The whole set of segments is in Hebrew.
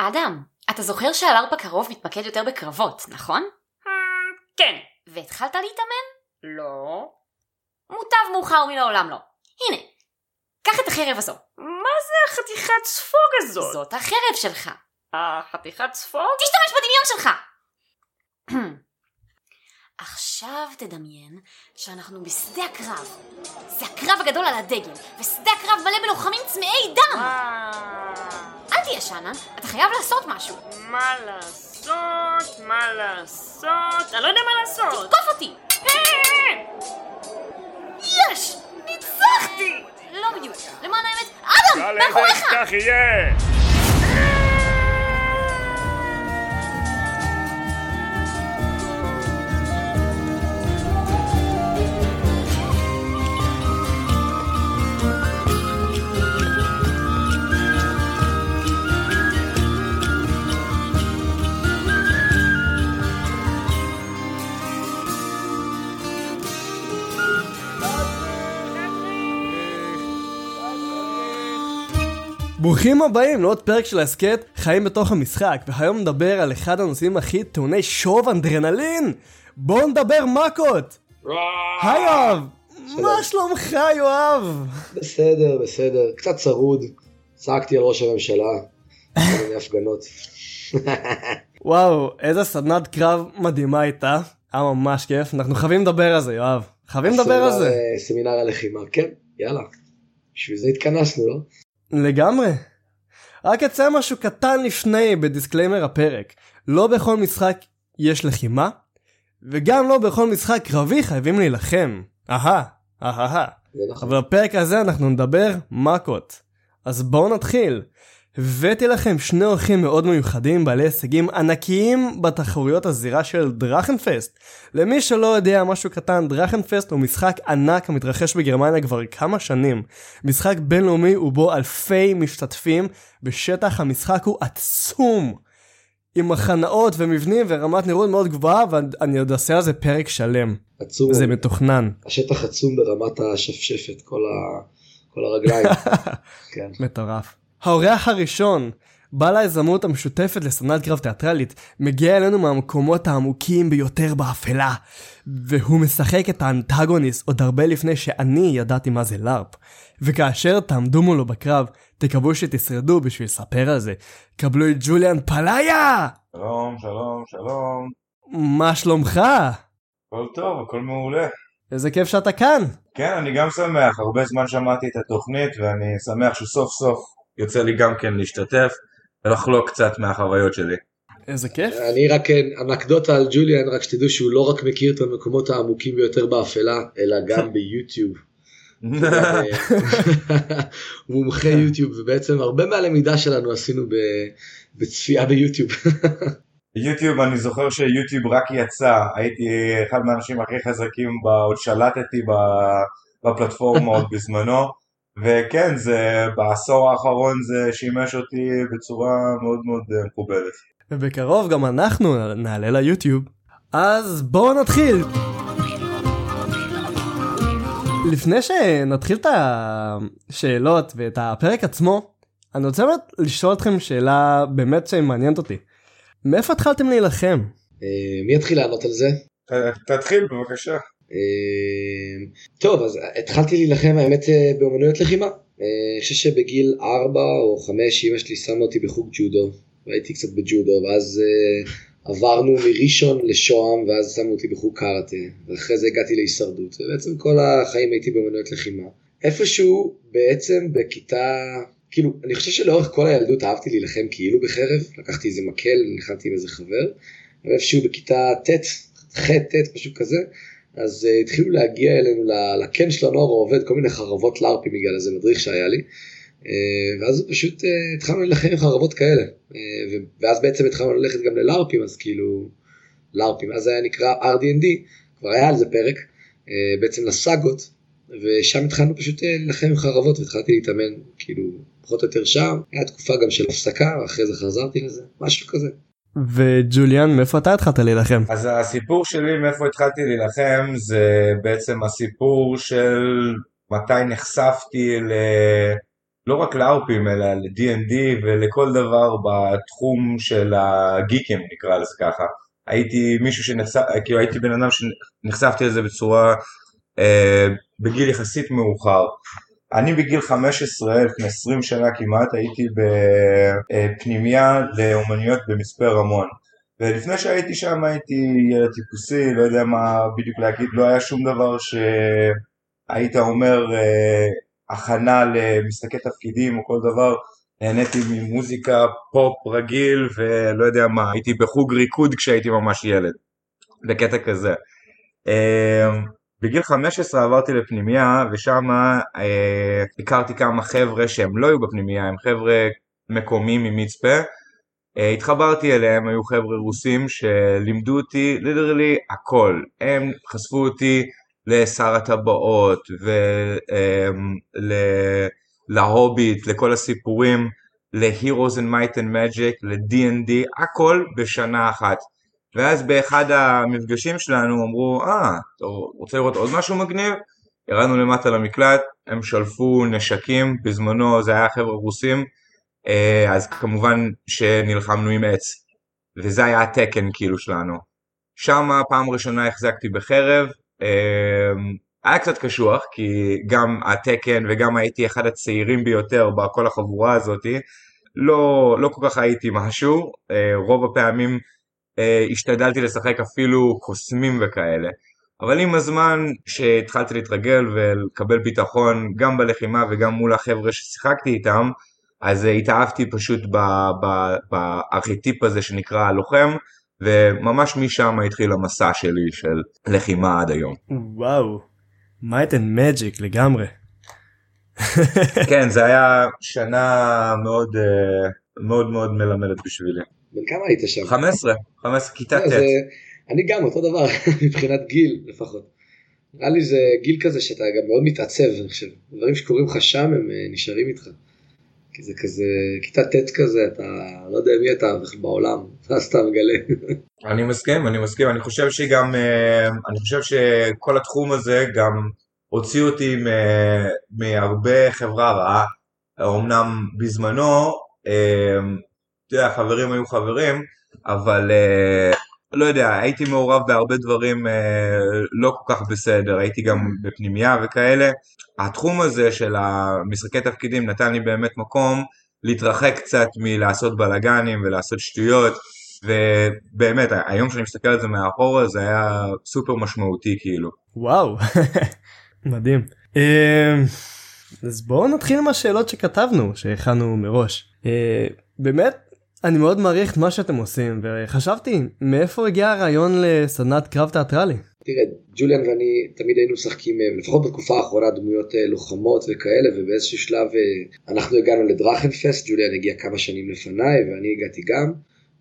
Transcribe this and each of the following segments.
אדם, אתה זוכר שהלארפ הקרוב מתמקד יותר בקרבות, נכון? כן. והתחלת להתאמן? לא. מוטב מאוחר מן העולם לא. הנה, קח את החרב הזו. מה זה החתיכת ספוג הזאת? זאת החרב שלך. החתיכת ספוג? תשתמש בדמיון שלך! עכשיו תדמיין שאנחנו בשדה הקרב. זה הקרב הגדול על הדגל, ושדה הקרב מלא בלוחמים צמאי דם! תהיה שאנן, אתה חייב לעשות משהו. מה לעשות? מה לעשות? אני לא יודע מה לעשות! תקוף אותי! יש! ניצחתי! לא בדיוק, למען האמת, אדם! מאחוריך! כך יהיה! ברוכים הבאים לעוד פרק של ההסכת חיים בתוך המשחק והיום נדבר על אחד הנושאים הכי טעוני שוב אנדרנלין! בואו נדבר מכות! היי יואב מה שלומך יואב? בסדר, בסדר, קצת צרוד, צעקתי על ראש הממשלה, הפגנות. וואו איזה סדנת קרב מדהימה הייתה. היה ממש כיף. אנחנו חייבים לדבר על זה יואב. חייבים לדבר על זה. סמינר- סמינר הלחימה, כן, יאללה. בשביל זה התכנסנו, לא? לגמרי. רק אציין משהו קטן לפני ב disclaimer הפרק. לא בכל משחק יש לחימה, וגם לא בכל משחק קרבי חייבים להילחם. אהה, אהה. זה נכון. אבל בפרק הזה אנחנו נדבר מכות. אז בואו נתחיל. הבאתי לכם שני אורחים מאוד מיוחדים בעלי הישגים ענקיים בתחרויות הזירה של דראכנפסט. למי שלא יודע משהו קטן, דרכנפסט הוא משחק ענק המתרחש בגרמניה כבר כמה שנים. משחק בינלאומי ובו אלפי משתתפים, בשטח המשחק הוא עצום. עם מחנאות ומבנים ורמת נראות מאוד גבוהה ואני עוד אעשה על זה פרק שלם. עצום, זה מתוכנן. השטח עצום ברמת השפשפת, כל ה- כל הרגליים. כן. מטורף. האורח הראשון, בעל היזמות המשותפת לסדנת קרב תיאטרלית, מגיע אלינו מהמקומות העמוקים ביותר באפלה, והוא משחק את האנטגוניסט עוד הרבה לפני שאני ידעתי מה זה לארפ. וכאשר תעמדו מולו בקרב, תקוו שתשרדו בשביל לספר על זה. קבלו את ג'וליאן פלאיה! שלום, שלום, שלום. מה שלומך? הכל טוב, הכל מעולה. איזה כיף שאתה כאן. כן, אני גם שמח, הרבה זמן שמעתי את התוכנית ואני שמח שסוף סוף יוצא לי גם כן להשתתף ולחלוק קצת מהחוויות שלי. איזה כיף. אני רק כן, אנקדוטה על ג'וליאן, רק שתדעו שהוא לא רק מכיר את המקומות העמוקים ביותר באפלה, אלא גם ביוטיוב. מומחה יוטיוב, ובעצם הרבה מהלמידה שלנו עשינו ב- בצפייה ביוטיוב. יוטיוב, אני זוכר שיוטיוב רק יצא, הייתי אחד מהאנשים הכי חזקים, עוד שלטתי ב- בפלטפורמה עוד בזמנו, וכן, זה בעשור האחרון זה שימש אותי בצורה מאוד מאוד אה, מקובלת. ובקרוב גם אנחנו נעלה ליוטיוב. אז בואו נתחיל. לפני שנתחיל את השאלות ואת הפרק עצמו, אני רוצה באמת לשאול אתכם שאלה באמת שמעניינת אותי. מאיפה התחלתם להילחם? אה, מי יתחיל לענות על זה? ת- תתחיל בבקשה. אה, טוב, אז התחלתי להילחם האמת אה, באומנויות לחימה. אה, אני חושב שבגיל 4 או 5 אמא שלי שמה אותי בחוג ג'ודו, והייתי קצת בג'ודו, ואז אה, עברנו מראשון לשוהם, ואז שמו אותי בחוג קארטה, ואחרי זה הגעתי להישרדות, ובעצם כל החיים הייתי באומנויות לחימה. איפשהו בעצם בכיתה, כאילו, אני חושב שלאורך כל הילדות אהבתי להילחם כאילו בחרב, לקחתי איזה מקל, נלחמתי עם איזה חבר, אבל איפשהו בכיתה ט', ח', ט', משהו כזה, אז uh, התחילו להגיע אלינו לקן של הנוער העובד כל מיני חרבות לארפים בגלל איזה מדריך שהיה לי. Uh, ואז פשוט uh, התחלנו להילחם עם חרבות כאלה. Uh, ואז בעצם התחלנו ללכת גם ללארפים, אז כאילו, לארפים, אז היה נקרא RD&D, כבר היה על זה פרק, uh, בעצם לסאגות, ושם התחלנו פשוט להילחם עם חרבות והתחלתי להתאמן, כאילו, פחות או יותר שם, היה תקופה גם של הפסקה, ואחרי זה חזרתי לזה, משהו כזה. וג'וליאן, מאיפה אתה התחלת להילחם? אז הסיפור שלי מאיפה התחלתי להילחם זה בעצם הסיפור של מתי נחשפתי ל... לא רק לארפים אלא ל-D&D ולכל דבר בתחום של הגיקים נקרא לזה ככה. הייתי מישהו שנחשף, כאילו הייתי בן אדם שנחשפתי לזה בצורה, אה, בגיל יחסית מאוחר. אני בגיל 15, לפני 20 שנה כמעט, הייתי בפנימייה לאומנויות במצפה רמון. ולפני שהייתי שם הייתי ילד טיפוסי, לא יודע מה בדיוק להגיד, לא היה שום דבר שהיית אומר אה, הכנה למשחקי תפקידים או כל דבר, נהניתי ממוזיקה פופ רגיל ולא יודע מה, הייתי בחוג ריקוד כשהייתי ממש ילד, בקטע כזה. אה, בגיל 15 עברתי לפנימייה ושם אה, הכרתי כמה חבר'ה שהם לא היו בפנימייה, הם חבר'ה מקומיים ממצפה. אה, התחברתי אליהם, היו חבר'ה רוסים שלימדו אותי ליטרלי הכל. הם חשפו אותי לשר הטבעות ולהוביט, אה, לכל הסיפורים, ל-Heroes and Might and Magic, ל-D&D, הכל בשנה אחת. ואז באחד המפגשים שלנו אמרו, אה, אתה רוצה לראות עוד משהו מגניב? ירדנו למטה למקלט, הם שלפו נשקים, בזמנו זה היה חבר'ה רוסים, אה, אז כמובן שנלחמנו עם עץ, וזה היה התקן כאילו שלנו. שם פעם ראשונה החזקתי בחרב, אה, היה קצת קשוח, כי גם התקן וגם הייתי אחד הצעירים ביותר בכל החבורה הזאתי, לא, לא כל כך הייתי משהו, אה, רוב הפעמים השתדלתי לשחק אפילו קוסמים וכאלה. אבל עם הזמן שהתחלתי להתרגל ולקבל ביטחון גם בלחימה וגם מול החבר'ה ששיחקתי איתם, אז התאהבתי פשוט בארכיטיפ הזה שנקרא הלוחם, וממש משם התחיל המסע שלי של לחימה עד היום. וואו, might and magic לגמרי. כן, זה היה שנה מאוד אה, מאוד מאוד מלמדת בשבילי. בן כמה היית שם? 15, 15 כיתה לא, ט'. אני גם אותו דבר מבחינת גיל לפחות. נראה לי זה גיל כזה שאתה גם מאוד מתעצב אני חושב. דברים שקורים לך שם הם אה, נשארים איתך. כי זה כזה כיתה ט' כזה אתה לא יודע מי אתה בעולם אתה סתם מגלה. אני מסכים אני מסכים אני חושב שגם אה, אני חושב שכל התחום הזה גם הוציא אותי מהרבה חברה רעה. אמנם בזמנו אה, אתה יודע, חברים היו חברים, אבל אה, לא יודע, הייתי מעורב בהרבה דברים אה, לא כל כך בסדר, הייתי גם בפנימייה וכאלה. התחום הזה של המשחקי תפקידים נתן לי באמת מקום להתרחק קצת מלעשות בלאגנים ולעשות שטויות, ובאמת, היום שאני מסתכל על זה מאחורה זה היה סופר משמעותי כאילו. וואו, מדהים. אה, אז בואו נתחיל עם השאלות שכתבנו, שהכנו מראש. אה, באמת, אני מאוד מעריך את מה שאתם עושים וחשבתי מאיפה הגיע הרעיון לסדנת קרב תיאטרלי. תראה ג'וליאן ואני תמיד היינו משחקים אה, לפחות בתקופה האחרונה דמויות אה, לוחמות וכאלה ובאיזשהו שלב אה, אנחנו הגענו לדרכנפסט ג'וליאן הגיע כמה שנים לפניי ואני הגעתי גם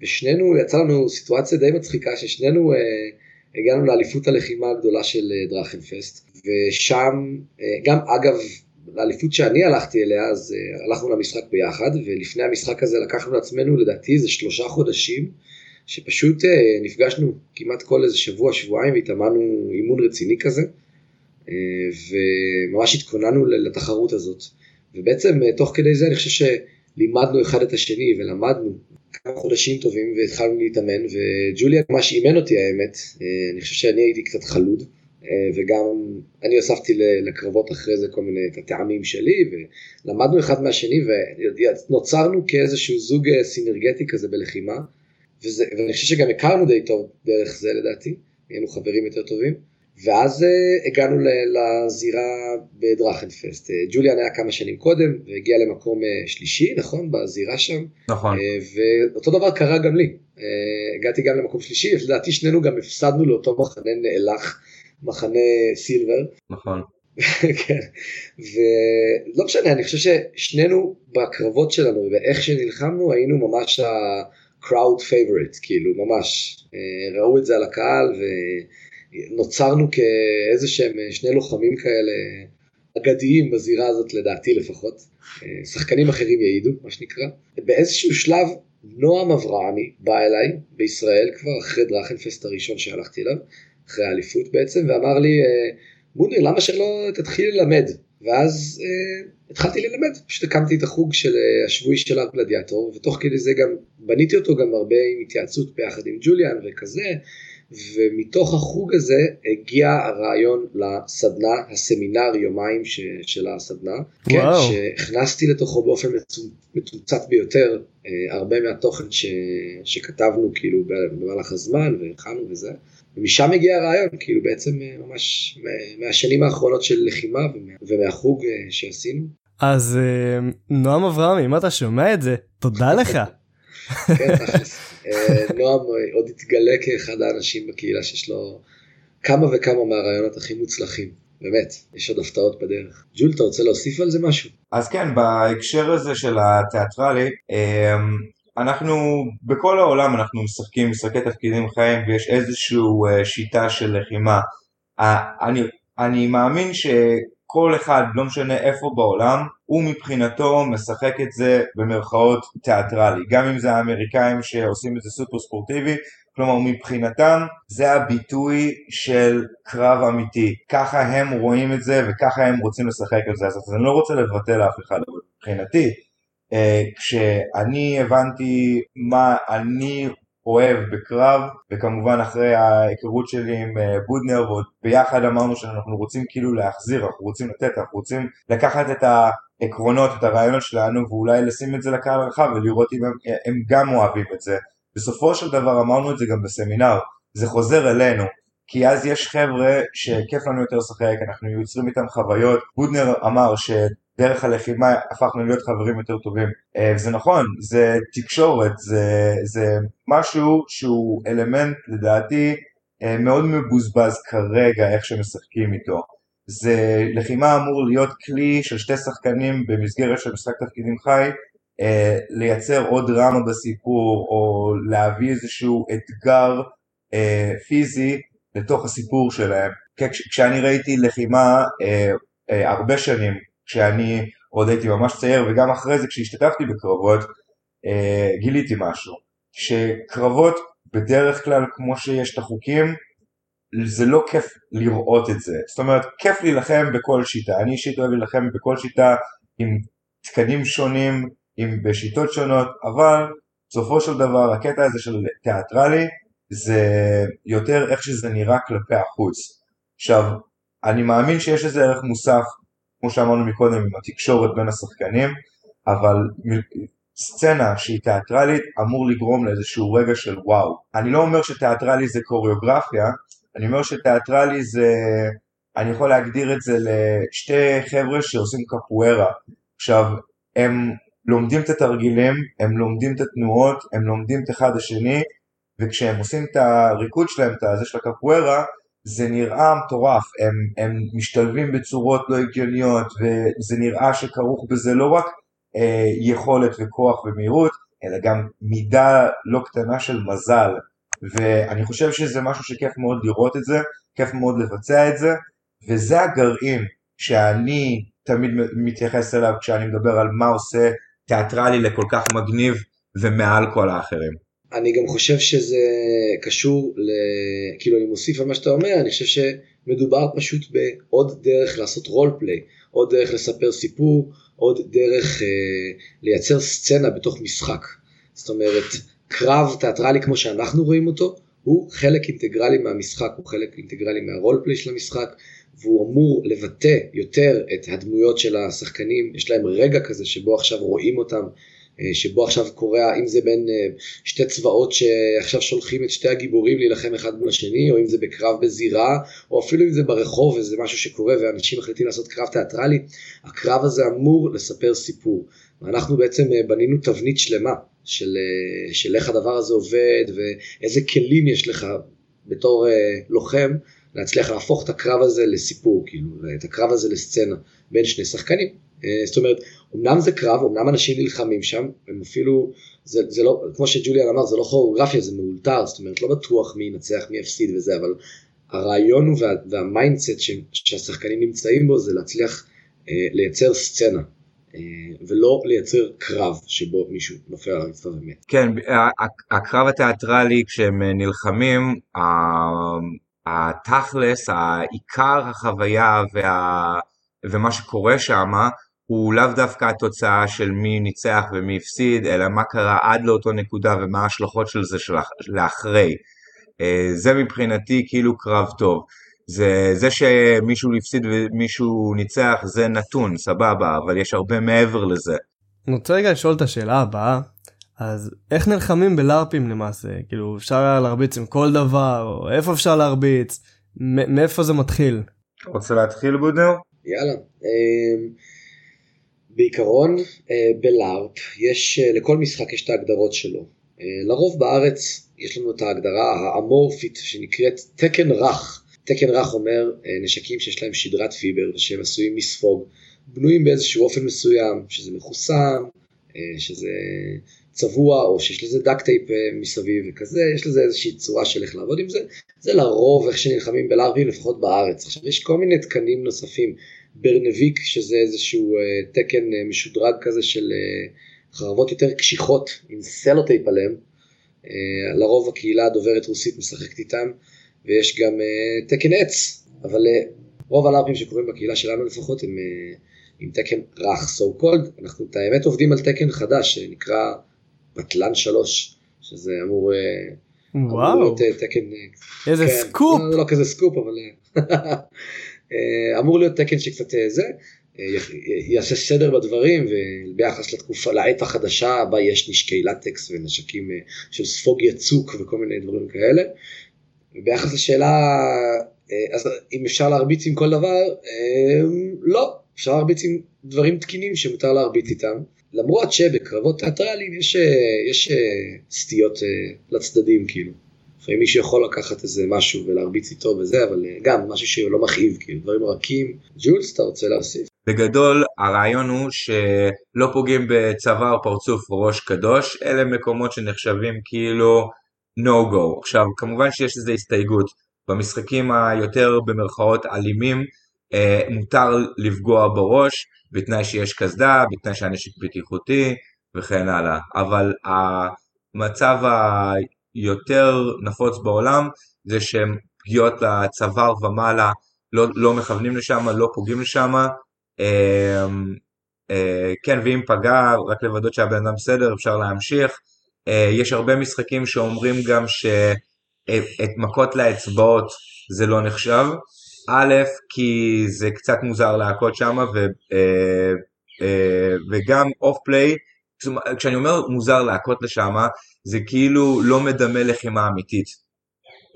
ושנינו יצא לנו סיטואציה די מצחיקה ששנינו הגענו לאליפות הלחימה הגדולה של דרכנפסט ושם גם אגב לאליפות שאני הלכתי אליה, אז uh, הלכנו למשחק ביחד, ולפני המשחק הזה לקחנו לעצמנו, לדעתי, איזה שלושה חודשים, שפשוט uh, נפגשנו כמעט כל איזה שבוע, שבועיים, והתאמנו אימון רציני כזה, uh, וממש התכוננו לתחרות הזאת. ובעצם תוך כדי זה אני חושב שלימדנו אחד את השני, ולמדנו כמה חודשים טובים, והתחלנו להתאמן, וג'וליה ממש אימן אותי האמת, אני חושב שאני הייתי קצת חלוד. אה, וגם אני הוספתי לקרבות אחרי זה כל מיני את הטעמים שלי ולמדנו אחד מהשני ונוצרנו כאיזשהו זוג אה, סינרגטי כזה בלחימה וזה, ואני חושב שגם הכרנו די טוב דרך זה לדעתי, היינו חברים יותר טובים ואז uh, הגענו לזירה בדרכנפסט. ג'וליאן היה כמה שנים קודם והגיע למקום שלישי, נכון? בזירה שם. נכון. ואותו דבר קרה גם לי. הגעתי גם למקום שלישי, לדעתי שנינו גם הפסדנו לאותו מחנה נאלח מחנה סילבר. נכון. כן, ולא משנה, אני חושב ששנינו בקרבות שלנו ואיך שנלחמנו היינו ממש ה-crowd favorite, כאילו ממש, אה, ראו את זה על הקהל ונוצרנו כאיזה שהם שני לוחמים כאלה אגדיים בזירה הזאת לדעתי לפחות, אה, שחקנים אחרים יעידו מה שנקרא, באיזשהו שלב נועם אברהמי בא אליי בישראל כבר אחרי דרכנפסט הראשון שהלכתי אליו אחרי האליפות בעצם, ואמר לי, אה, מוניר, למה שלא תתחיל ללמד? ואז אה, התחלתי ללמד, פשוט הקמתי את החוג של אה, השבועי של ארט גלדיאטור, ותוך כדי זה גם בניתי אותו גם הרבה עם התייעצות ביחד עם ג'וליאן וכזה, ומתוך החוג הזה הגיע הרעיון לסדנה, הסמינר יומיים ש, של הסדנה, כן, שהכנסתי לתוכו באופן מתומצת ביותר אה, הרבה מהתוכן ש, שכתבנו כאילו במהלך הזמן והכנו וזה. ומשם הגיע הרעיון, כאילו בעצם אה, ממש מהשנים האחרונות של לחימה ומהחוג אה, שעשינו. אז נועם אברהם, אם אתה שומע את זה, תודה לך. כן, נועם עוד התגלה כאחד האנשים בקהילה שיש לו כמה וכמה מהרעיונות הכי מוצלחים. באמת, יש עוד הפתעות בדרך. ג'ול, אתה רוצה להוסיף על זה משהו? אז כן, בהקשר הזה של התיאטרלי, אנחנו, בכל העולם אנחנו משחקים משחקי תפקידים חיים ויש איזושהי אה, שיטה של לחימה. אני, אני מאמין שכל אחד, לא משנה איפה בעולם, הוא מבחינתו משחק את זה במרכאות תיאטרלי. גם אם זה האמריקאים שעושים את זה סופר ספורטיבי, כלומר מבחינתם זה הביטוי של קרב אמיתי. ככה הם רואים את זה וככה הם רוצים לשחק את זה. אז אני לא רוצה לבטל אף אחד, אבל מבחינתי כשאני הבנתי מה אני אוהב בקרב, וכמובן אחרי ההיכרות שלי עם אה, בודנר, ועוד ביחד אמרנו שאנחנו רוצים כאילו להחזיר, אנחנו רוצים לתת, אנחנו רוצים לקחת את העקרונות, את הרעיונות שלנו, ואולי לשים את זה לקהל הרחב ולראות אם הם, הם גם אוהבים את זה. בסופו של דבר אמרנו את זה גם בסמינר, זה חוזר אלינו. כי אז יש חבר'ה שכיף לנו יותר לשחק, אנחנו יוצרים איתם חוויות. בודנר אמר ש... דרך הלחימה הפכנו להיות חברים יותר טובים. אה, זה נכון, זה תקשורת, זה, זה משהו שהוא אלמנט לדעתי אה, מאוד מבוזבז כרגע איך שמשחקים איתו. זה לחימה אמור להיות כלי של שתי שחקנים במסגרת של משחק תפקידים חי, אה, לייצר עוד דרמה בסיפור או להביא איזשהו אתגר פיזי לתוך הסיפור שלהם. כשאני ראיתי לחימה הרבה שנים כשאני עוד הייתי ממש צעיר וגם אחרי זה כשהשתתפתי בקרבות אה, גיליתי משהו שקרבות בדרך כלל כמו שיש את החוקים זה לא כיף לראות את זה. זאת אומרת כיף להילחם בכל שיטה. אני אישית אוהב להילחם בכל שיטה עם תקנים שונים עם בשיטות שונות אבל בסופו של דבר הקטע הזה של תיאטרלי זה יותר איך שזה נראה כלפי החוץ. עכשיו אני מאמין שיש לזה ערך מוסף כמו שאמרנו מקודם עם התקשורת בין השחקנים, אבל סצנה שהיא תיאטרלית אמור לגרום לאיזשהו רגע של וואו. אני לא אומר שתיאטרלי זה קוריאוגרפיה, אני אומר שתיאטרלי זה, אני יכול להגדיר את זה לשתי חבר'ה שעושים קפוארה. עכשיו, הם לומדים את התרגילים, הם לומדים את התנועות, הם לומדים את אחד השני, וכשהם עושים את הריקוד שלהם, את הזה של הקפוארה, זה נראה מטורף, הם, הם משתלבים בצורות לא הגיוניות וזה נראה שכרוך בזה לא רק אה, יכולת וכוח ומהירות, אלא גם מידה לא קטנה של מזל ואני חושב שזה משהו שכיף מאוד לראות את זה, כיף מאוד לבצע את זה וזה הגרעין שאני תמיד מתייחס אליו כשאני מדבר על מה עושה תיאטרלי לכל כך מגניב ומעל כל האחרים. אני גם חושב שזה קשור, ל... כאילו אני מוסיף על מה שאתה אומר, אני חושב שמדובר פשוט בעוד דרך לעשות רול פליי, עוד דרך לספר סיפור, עוד דרך אה, לייצר סצנה בתוך משחק. זאת אומרת, קרב תיאטרלי כמו שאנחנו רואים אותו, הוא חלק אינטגרלי מהמשחק, הוא חלק אינטגרלי מהרול פליי של המשחק, והוא אמור לבטא יותר את הדמויות של השחקנים, יש להם רגע כזה שבו עכשיו רואים אותם שבו עכשיו קורה, אם זה בין אה, שתי צבאות שעכשיו שולחים את שתי הגיבורים להילחם אחד מול השני, או אם זה בקרב בזירה, או אפילו אם זה ברחוב וזה משהו שקורה ואנשים מחליטים לעשות קרב תיאטרלי, הקרב הזה אמור לספר סיפור. ואנחנו בעצם אה, בנינו תבנית שלמה של, של איך הדבר הזה עובד ואיזה כלים יש לך בתור לוחם להצליח להפוך את הקרב הזה לסיפור, כאילו, את הקרב הזה לסצנה בין שני שחקנים. זאת אומרת, אמנם זה קרב, אמנם אנשים נלחמים שם, הם אפילו, זה, זה לא, כמו שג'וליאן אמר, זה לא כוריאוגרפיה, זה מאולתר, זאת אומרת, לא בטוח מי ינצח, מי יפסיד וזה, אבל הרעיון וה, וה mindset ש, שהשחקנים נמצאים בו זה להצליח אה, לייצר סצנה. אה, ולא לייצר קרב שבו מישהו נופל על הרצפה ומת. כן, הקרב התיאטרלי כשהם נלחמים, התכלס, העיקר החוויה וה, ומה שקורה שם הוא לאו דווקא התוצאה של מי ניצח ומי הפסיד, אלא מה קרה עד לאותו נקודה ומה ההשלכות של זה של לאחרי. אה, זה מבחינתי כאילו קרב טוב. זה, זה שמישהו הפסיד ומישהו ניצח זה נתון, סבבה, אבל יש הרבה מעבר לזה. אני רוצה רגע לשאול את השאלה הבאה, אז איך נלחמים בלארפים למעשה? כאילו אפשר להרביץ עם כל דבר, או איפה אפשר להרביץ? מאיפה זה מתחיל? רוצה להתחיל בודנר? יאללה. בעיקרון אה, בלארפ יש, אה, לכל משחק יש את ההגדרות שלו. אה, לרוב בארץ יש לנו את ההגדרה האמורפית שנקראת תקן רך. תקן רך אומר נשקים שיש להם שדרת fiber ושהם עשויים מספוג, בנויים באיזשהו אופן מסוים, שזה מחוסם, שזה צבוע או שיש לזה duct tape מסביב וכזה, יש לזה איזושהי צורה של איך לעבוד עם זה, זה לרוב איך שנלחמים בלארפים לפחות בארץ. עכשיו יש כל מיני תקנים נוספים ברנביק, שזה איזשהו uh, תקן uh, משודרג כזה של uh, חרבות יותר קשיחות עם sellotape עליהם. Uh, לרוב הקהילה הדוברת רוסית משחקת איתם, ויש גם uh, תקן עץ, אבל uh, רוב הלארפים שקורים בקהילה שלנו לפחות הם uh, עם תקן רך, so called. אנחנו את האמת עובדים על תקן חדש שנקרא בטלן 3, שזה אמור... וואו, אמור להיות, תקן, איזה כן, סקופ. לא, לא כזה סקופ, אבל אמור להיות תקן שקצת אה, זה, אה, יעשה סדר בדברים וביחס לתקופה, לעת החדשה בה יש נשקי latex ונשקים של ספוג יצוק וכל מיני דברים כאלה. ביחס לשאלה, אז אם אפשר להרביץ עם כל דבר, לא, אפשר להרביץ עם דברים תקינים שמותר להרביץ איתם. למרות שבקרבות תיאטרליים יש, יש סטיות לצדדים כאילו. לפעמים מישהו יכול לקחת איזה משהו ולהרביץ איתו וזה, אבל אה, גם משהו שלא מכאיב, כאילו דברים רכים. ג'ולס, אתה רוצה להוסיף? בגדול הרעיון הוא שלא פוגעים בצוואר, פרצוף ראש קדוש, אלה מקומות שנחשבים כאילו no go. עכשיו כמובן שיש לזה הסתייגות, במשחקים היותר במרכאות אלימים אה, מותר לפגוע בראש בתנאי שיש קסדה, בתנאי שהנשק בטיחותי וכן הלאה, אבל המצב יותר נפוץ בעולם זה שהם פגיעות לצוואר ומעלה לא, לא מכוונים לשם, לא פוגעים לשם. אה, אה, כן, ואם פגע, רק לוודאות שהבן אדם בסדר, אפשר להמשיך. אה, יש הרבה משחקים שאומרים גם שאת מכות לאצבעות זה לא נחשב. א', כי זה קצת מוזר להכות שם, ו, אה, אה, וגם off play, כשאני אומר מוזר להכות לשם, זה כאילו לא מדמה לחימה אמיתית.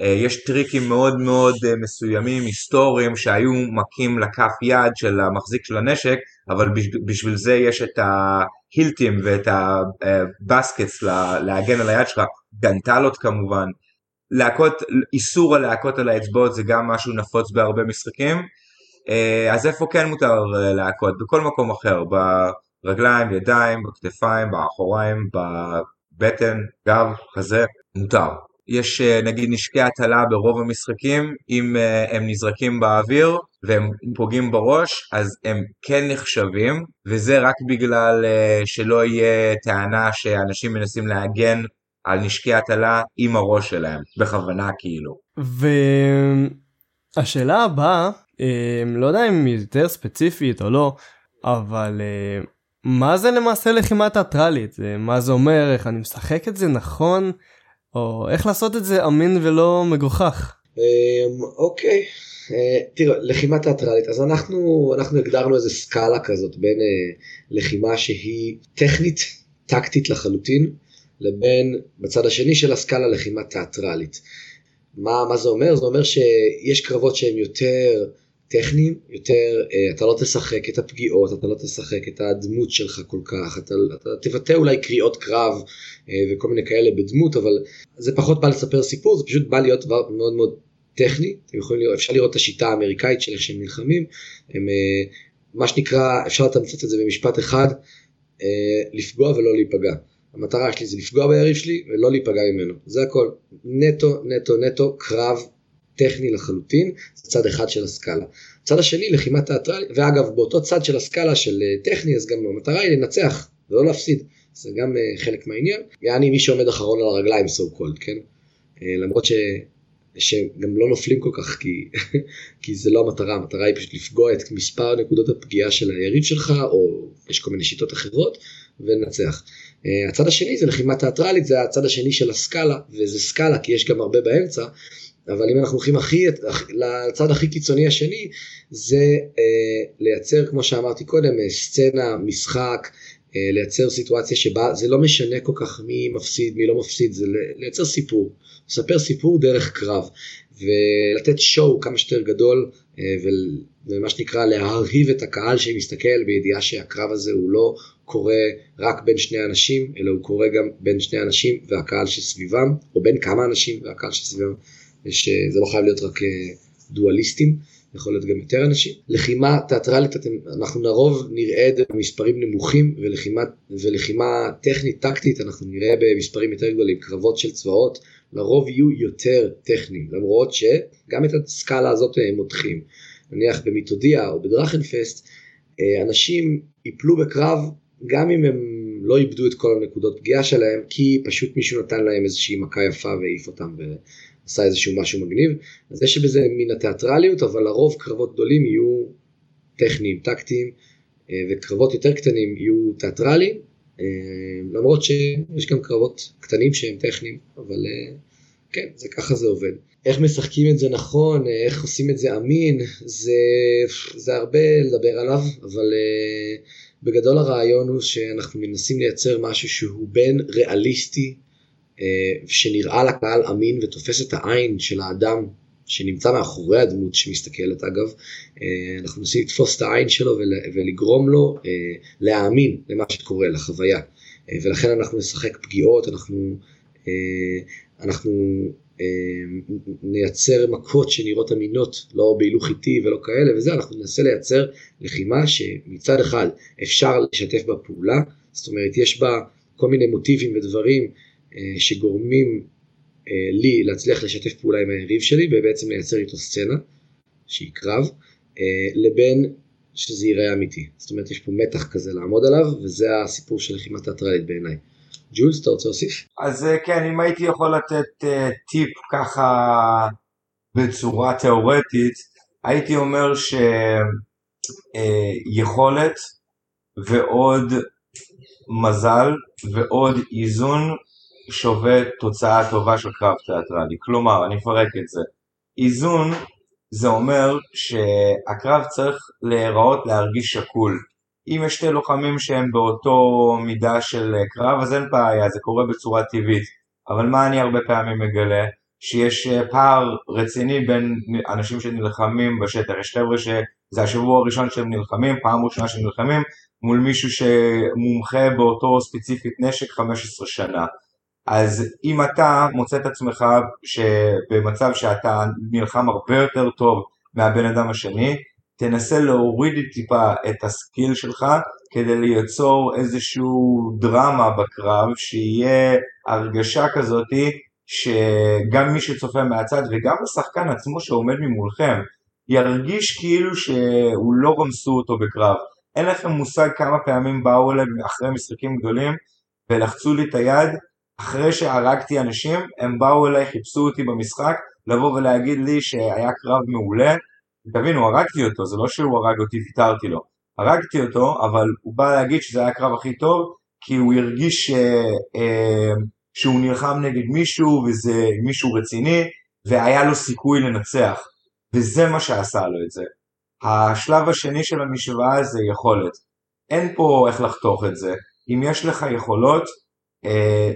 אה, יש טריקים מאוד מאוד אה, מסוימים, היסטוריים, שהיו מכים לכף יד של המחזיק של הנשק, אבל בשביל זה יש את ה hiltים ואת ה baskets להגן על היד שלך, גאנטלטות כמובן. להכות, איסור על על האצבעות זה גם משהו נפוץ בהרבה משחקים. אה, אז איפה כן מותר להכות? בכל מקום אחר, ברגליים, ידיים, בכתפיים, באחוריים, בטן, גב, חזה, מותר. יש אה, נגיד נשקי הטלה ברוב המשחקים, אם אה, הם נזרקים באוויר והם פוגעים בראש, אז הם כן נחשבים, וזה רק בגלל אה, שלא יהיה טענה שאנשים מנסים להגן על נשקי הטלה עם הראש שלהם, בכוונה כאילו. והשאלה הבאה, לא יודע אם היא יותר ספציפית או לא, אבל מה זה למעשה לחימה תיאטרלית? מה זה אומר, איך אני משחק את זה נכון, או איך לעשות את זה אמין ולא מגוחך? אמ, אוקיי, אה, תראה, לחימה תיאטרלית, אז אנחנו, אנחנו הגדרנו איזה סקאלה כזאת בין אה, לחימה שהיא טכנית, טקטית לחלוטין, לבין בצד השני של הסקאלה לחימה תיאטרלית. מה, מה זה אומר? זה אומר שיש קרבות שהן יותר טכניים יותר, אה, אתה לא תשחק את הפגיעות, אתה לא תשחק את הדמות שלך כל כך, אתה, אתה תבטא אולי קריאות קרב אה, וכל מיני כאלה בדמות, אבל זה פחות בא לספר סיפור, זה פשוט בא להיות דבר מאוד מאוד טכני, לראות, אפשר לראות את השיטה האמריקאית של איך שהם נלחמים, הם אה, מה שנקרא, אפשר לתמצת את זה במשפט אחד, לפגוע ולא להיפגע. המטרה שלי זה לפגוע ביריב שלי ולא להיפגע ממנו, זה הכל. נטו, נטו, נטו, קרב טכני לחלוטין, זה צד אחד של הסקאלה. צד השני, לחימה תיאטרלית, ואגב, באותו צד של הסקאלה של אה, טכני, אז גם המטרה היא לנצח, ולא להפסיד. זה גם uh, חלק מהעניין. יעני מי שעומד אחרון על הרגליים, so called, כן? Uh, למרות שגם לא נופלים כל כך כי, כי זה לא המטרה, המטרה היא פשוט לפגוע את מספר נקודות הפגיעה של היריב שלך, או יש כל מיני שיטות אחרות, ולנצח. אה, הצד השני זה לחימה תיאטרלית, זה הצד השני של הסקאלה, וזה סקאלה כי יש גם הרבה באמצע, אבל אם אנחנו הולכים הכי, לצד הכי קיצוני השני, זה אה, לייצר, כמו שאמרתי קודם, אה, סצנה, משחק, אה, לייצר סיטואציה שבה זה לא משנה כל כך מי מפסיד, מי לא מפסיד, זה לייצר סיפור, לספר סיפור דרך קרב, ולתת שואו כמה שיותר גדול, אה, ומה שנקרא להרהיב את הקהל שמסתכל בידיעה שהקרב הזה הוא לא קורה רק בין שני אנשים, אלא הוא קורה גם בין שני אנשים והקהל שסביבם, או בין כמה אנשים והקהל שסביבם, שזה לא חייב להיות רק אה, דואליסטים. יכול להיות גם יותר אנשים. לחימה תיאטרלית אתם, אנחנו לרוב נראה את זה במספרים נמוכים ולחימה, ולחימה טכנית טקטית אנחנו נראה במספרים יותר גדולים, קרבות של צבאות לרוב יהיו יותר טכניים, למרות שגם את הסקאלה הזאת הם מותחים. נניח במיתודיה או בדרכנפסט, אה, אנשים ייפלו בקרב גם אם הם לא איבדו את כל הנקודות פגיעה שלהם, כי פשוט מישהו נתן להם איזושהי מכה יפה והעיף אותם עשה איזשהו משהו מגניב, אז יש בזה מן התיאטרליות, אבל לרוב קרבות גדולים יהיו טכניים, טקטיים, אה, וקרבות יותר קטנים יהיו תיאטרליים, אה, למרות שיש גם קרבות קטנים שהם טכניים, אבל אה, כן, זה ככה זה עובד. איך משחקים את זה נכון, איך עושים את זה אמין, זה, זה הרבה לדבר עליו, אבל בגדול הרעיון הוא שאנחנו מנסים לייצר משהו שהוא בין ריאליסטי שנראה לקהל אמין ותופס את העין של האדם שנמצא מאחורי הדמות שמסתכלת אגב, אה, אנחנו מנסים לתפוס את העין שלו ולגרום לו אה, להאמין למה שקורה, לחוויה. ולכן אנחנו נשחק פגיעות, אנחנו, אנחנו נייצר מכות שנראות אמינות, לא בהילוך איטי ולא כאלה וזה, אנחנו ננסה לייצר לחימה שמצד אחד אפשר לשתף בה פעולה, זאת אומרת יש בה כל מיני מוטיבים ודברים אה, שגורמים אה, לי להצליח לשתף פעולה עם היריב שלי ובעצם לייצר איתו סצנה שהיא קרב, אה, לבין שזה ייראה אמיתי. זאת אומרת יש פה מתח כזה לעמוד עליו וזה הסיפור של לחימה תיאטרלית בעיניי. ג'ולס אתה רוצה להוסיף? אז כן אם הייתי יכול לתת טיפ ככה בצורה תיאורטית הייתי אומר שיכולת ועוד מזל ועוד איזון שווה תוצאה טובה של קרב תיאטרלי. כלומר, אני אפרק את זה. איזון זה אומר שהקרב צריך להיראות, להרגיש שקול. אם יש שתי לוחמים שהם באותו מידה של קרב, אז אין בעיה, זה קורה בצורה טבעית. אבל מה אני הרבה פעמים מגלה? שיש פער רציני בין אנשים שנלחמים בשטח. יש חבר'ה שזה השבוע הראשון שהם נלחמים, פעם ראשונה שהם נלחמים, מול מישהו שמומחה באותו ספציפית נשק 15 שנה. אז אם אתה מוצא את עצמך במצב שאתה נלחם הרבה יותר טוב מהבן אדם השני, תנסה להוריד טיפה את הסקיל שלך כדי ליצור איזשהו דרמה בקרב, שיהיה הרגשה כזאתי שגם מי שצופה מהצד וגם השחקן עצמו שעומד ממולכם ירגיש כאילו שהוא לא רמסו אותו בקרב. אין לכם מושג כמה פעמים באו אליי אחרי משחקים גדולים ולחצו לי את היד אחרי שהרגתי אנשים, הם באו אליי, חיפשו אותי במשחק, לבוא ולהגיד לי שהיה קרב מעולה. תבינו, הרגתי אותו, זה לא שהוא הרג אותי, ויתרתי לו. הרגתי אותו, אבל הוא בא להגיד שזה היה הקרב הכי טוב, כי הוא הרגיש ש... אה, שהוא נלחם נגד מישהו, וזה מישהו רציני, והיה לו סיכוי לנצח. וזה מה שעשה לו את זה. השלב השני של המשוואה זה יכולת. אין פה איך לחתוך את זה. אם יש לך יכולות,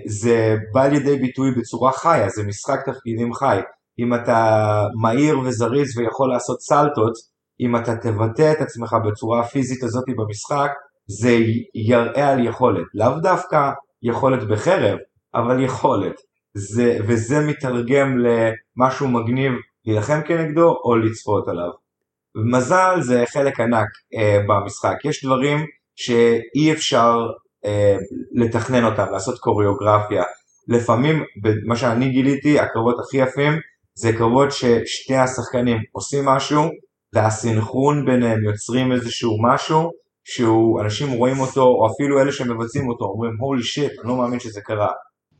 זה בא לידי ביטוי בצורה חיה, זה משחק תפקידים חי. אם אתה מהיר וזריז ויכול לעשות סלטות, אם אתה תבטא את עצמך בצורה הפיזית הזאת במשחק, זה יראה על יכולת. לאו דווקא יכולת בחרב, אבל יכולת. זה, וזה מתרגם למשהו מגניב להילחם כנגדו או לצפות עליו. מזל זה חלק ענק אה, במשחק. יש דברים שאי אפשר אה, לתכנן אותם, לעשות קוריאוגרפיה. לפעמים, מה שאני גיליתי, הקרבות הכי יפים זה קרבות ששתי השחקנים עושים משהו והסינכרון ביניהם יוצרים איזשהו משהו שהוא, אנשים רואים אותו, או אפילו אלה שמבצעים אותו, אומרים הולי שיט, אני לא מאמין שזה קרה.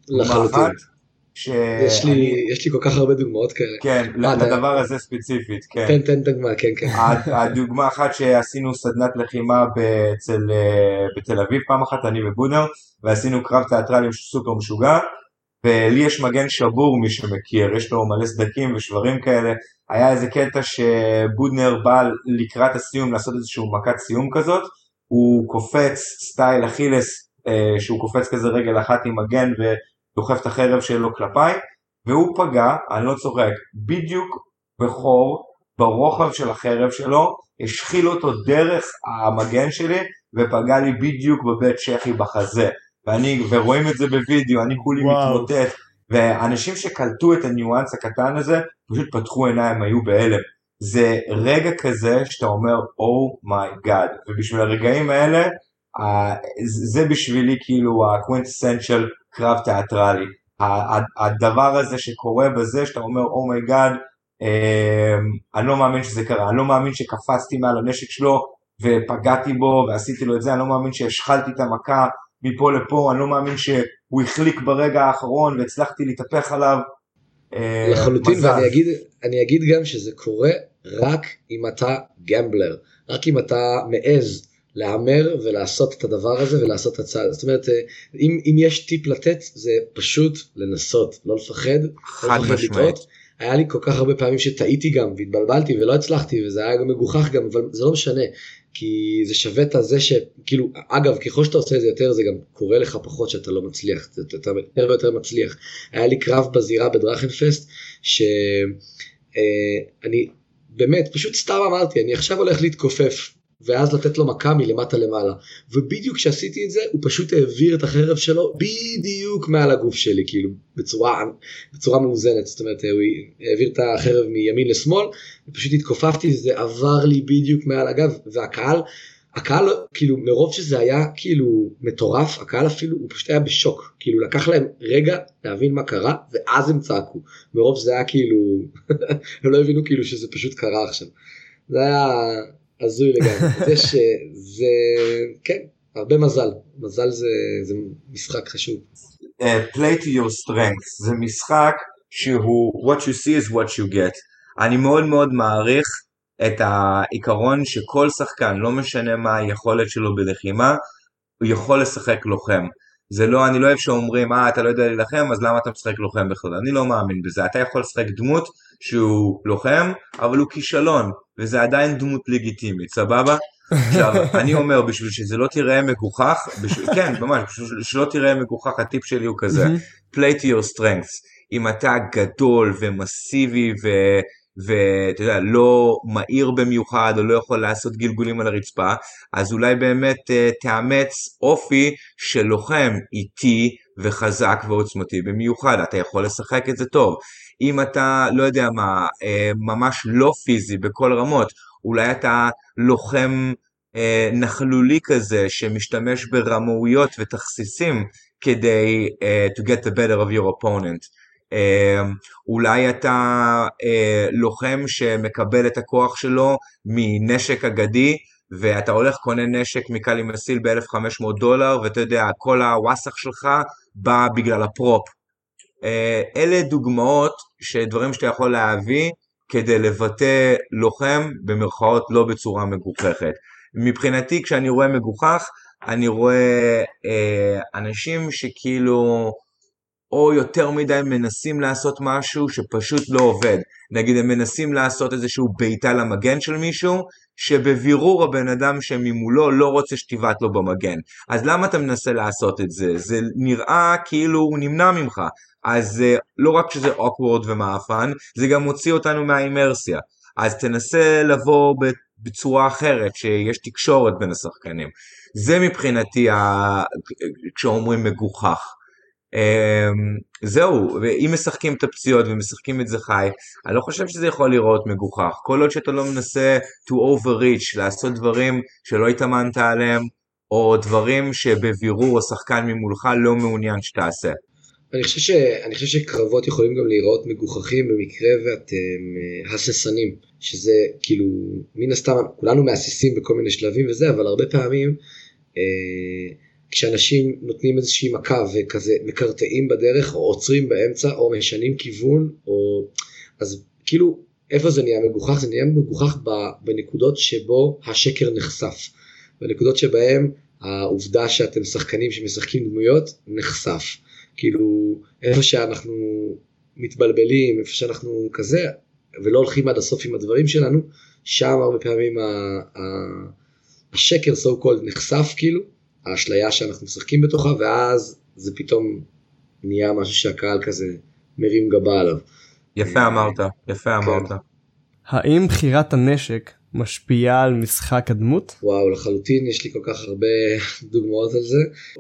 לחלוטין. ש... יש לי, יש לי כל כך הרבה דוגמאות כאלה. כן, אתה- לדבר הזה ספציפית, כן. תן, תן דוגמה, כן, כן. הד- הדוגמה אחת שעשינו סדנת לחימה ב- אצל, אה, בתל אביב פעם אחת, אני ובונר, ועשינו קרב תיאטרלי סופר משוגע, ולי יש מגן שבור מי שמכיר, יש לו מלא סדקים ושברים כאלה, היה איזה קטע שבודנר בא לקראת הסיום לעשות איזושהי מכת סיום כזאת, הוא קופץ סטייל אכילס, אה, שהוא קופץ כזה רגל אחת עם מגן ודוחף את החרב שלו כלפיי, והוא פגע, אני לא צוחק, בדיוק בחור ברוחב של החרב שלו, השחיל אותו דרך המגן שלי ופגע לי בדיוק בבית צ'כי בחזה. ואני, ורואים את זה בווידאו, אני כולי. מתמוטט. ואנשים שקלטו את הניואנס הקטן הזה, פשוט פתחו עיניים, היו בהלם. זה רגע כזה שאתה אומר, oh my god. ובשביל הרגעים האלה, זה בשבילי כאילו ה quintessential קרב תיאטרלי. הדבר הזה שקורה בזה, שאתה אומר, oh my god, אני לא מאמין שזה קרה, אני לא מאמין שקפצתי מעל הנשק שלו ופגעתי בו ועשיתי לו את זה, אני לא מאמין שהשחלתי את המכה מפה לפה, אני לא מאמין שהוא החליק ברגע האחרון והצלחתי להתהפך עליו. אה, לחלוטין, מזל. ואני אגיד, אני אגיד גם שזה קורה רק אם אתה גמבלר, רק אם אתה מעז להמר ולעשות את הדבר הזה ולעשות את הצעד. זאת אומרת, אה, אם, אם יש טיפ לתת, זה פשוט לנסות, לא לפחד, חד לא לפחד משמעית. היה לי כל כך הרבה פעמים שטעיתי גם והתבלבלתי ולא הצלחתי וזה היה גם מגוחך גם אבל זה לא משנה כי זה שווה את הזה שכאילו אגב ככל שאתה עושה את זה יותר זה גם קורה לך פחות שאתה לא מצליח אתה אתה יותר ויותר מצליח. היה לי קרב בזירה בדרכנפסט שאני באמת פשוט סתם אמרתי אני עכשיו הולך להתכופף ואז לתת לו מכה מלמטה למעלה. ובדיוק כשעשיתי את זה הוא פשוט העביר את החרב שלו בדיוק מעל הגוף שלי כאילו בצורה בצורה מאוזנת. זאת אומרת הוא העביר את החרב מימין לשמאל ופשוט התכופפתי זה עבר לי בדיוק מעל הגב והקהל הקהל כאילו מרוב שזה היה כאילו מטורף הקהל אפילו הוא פשוט היה בשוק. כאילו לקח להם רגע להבין מה קרה ואז הם צעקו. מרוב שזה היה כאילו הם לא הבינו כאילו שזה פשוט קרה עכשיו. זה היה הזוי לגמרי. אז יש זה כן הרבה מזל. מזל זה זה משחק חשוב. uh, play to your strengths. זה משחק שהוא what you see is what you get. אני מאוד מאוד מעריך את העיקרון שכל שחקן לא משנה מה היכולת שלו בלחימה הוא יכול לשחק לוחם. זה לא אני לא אוהב שאומרים אה אתה לא יודע להילחם אז למה אתה משחק לוחם בכלל? אני לא מאמין בזה. אתה יכול לשחק דמות שהוא לוחם אבל הוא כישלון וזה עדיין דמות לגיטימית סבבה עכשיו, אני אומר, בשביל שזה לא תיראה מגוחך, בשביל, כן, ממש, בשביל שלא תיראה מגוחך, הטיפ שלי הוא כזה, play to your strengths. אם אתה גדול ומסיבי ו... ואתה יודע, לא מהיר במיוחד או לא יכול לעשות גלגולים על הרצפה, אז אולי באמת uh, תאמץ אופי של לוחם איטי וחזק ועוצמתי במיוחד, אתה יכול לשחק את זה טוב. אם אתה, לא יודע מה, uh, ממש לא פיזי בכל רמות, אולי אתה לוחם אה, נכלולי כזה שמשתמש ברמאויות ותכסיסים כדי אה, to get the better of your opponent. אה, אולי אתה אה, לוחם שמקבל את הכוח שלו מנשק אגדי ואתה הולך קונה נשק מקלי מסיל ב-1500 דולר ואתה יודע כל הוואסך שלך בא בגלל הפרופ. אה, אלה דוגמאות שדברים שאתה יכול להביא כדי לבטא לוחם במרכאות לא בצורה מגוחכת. מבחינתי כשאני רואה מגוחך אני רואה אה, אנשים שכאילו או יותר מדי מנסים לעשות משהו שפשוט לא עובד. נגיד הם מנסים לעשות איזשהו בעיטה למגן של מישהו שבבירור הבן אדם שממולו לא רוצה שתבעט לו במגן. אז למה אתה מנסה לעשות את זה? זה נראה כאילו הוא נמנע ממך. אז uh, לא רק שזה awkward ומאפן, זה גם מוציא אותנו מהאימרסיה. אז תנסה לבוא בצורה אחרת, שיש תקשורת בין השחקנים. זה מבחינתי ה... כשאומרים מגוחך. Um, זהו, ואם משחקים את הפציעות ומשחקים את זה חי, אני לא חושב שזה יכול לראות מגוחך. כל עוד שאתה לא מנסה to overreach, לעשות דברים שלא התאמנת עליהם, או דברים שבבירור השחקן ממולך לא מעוניין שתעשה. אני חושב, ש... אני חושב שקרבות יכולים גם להיראות מגוחכים במקרה ואתם uh, הססנים, שזה כאילו, מן הסתם, כולנו מהססים בכל מיני שלבים וזה, אבל הרבה פעמים uh, כשאנשים נותנים איזושהי מכה וכזה מקרטעים בדרך או עוצרים באמצע או משנים כיוון או אז כאילו איפה זה נהיה מגוחך? זה נהיה מגוחך בנקודות שבו השקר נחשף. בנקודות שבהם העובדה שאתם שחקנים שמשחקים דמויות נחשף כאילו איפה שאנחנו מתבלבלים איפה שאנחנו כזה ולא הולכים עד הסוף עם הדברים שלנו שם הרבה פעמים השקר so called נחשף כאילו האשליה שאנחנו משחקים בתוכה, ואז זה פתאום נהיה משהו שהקהל כזה מרים גבה עליו. יפה אמרת, יפה כן. אמרת. האם בחירת הנשק משפיעה על משחק הדמות? וואו, לחלוטין, יש לי כל כך הרבה דוגמאות על זה.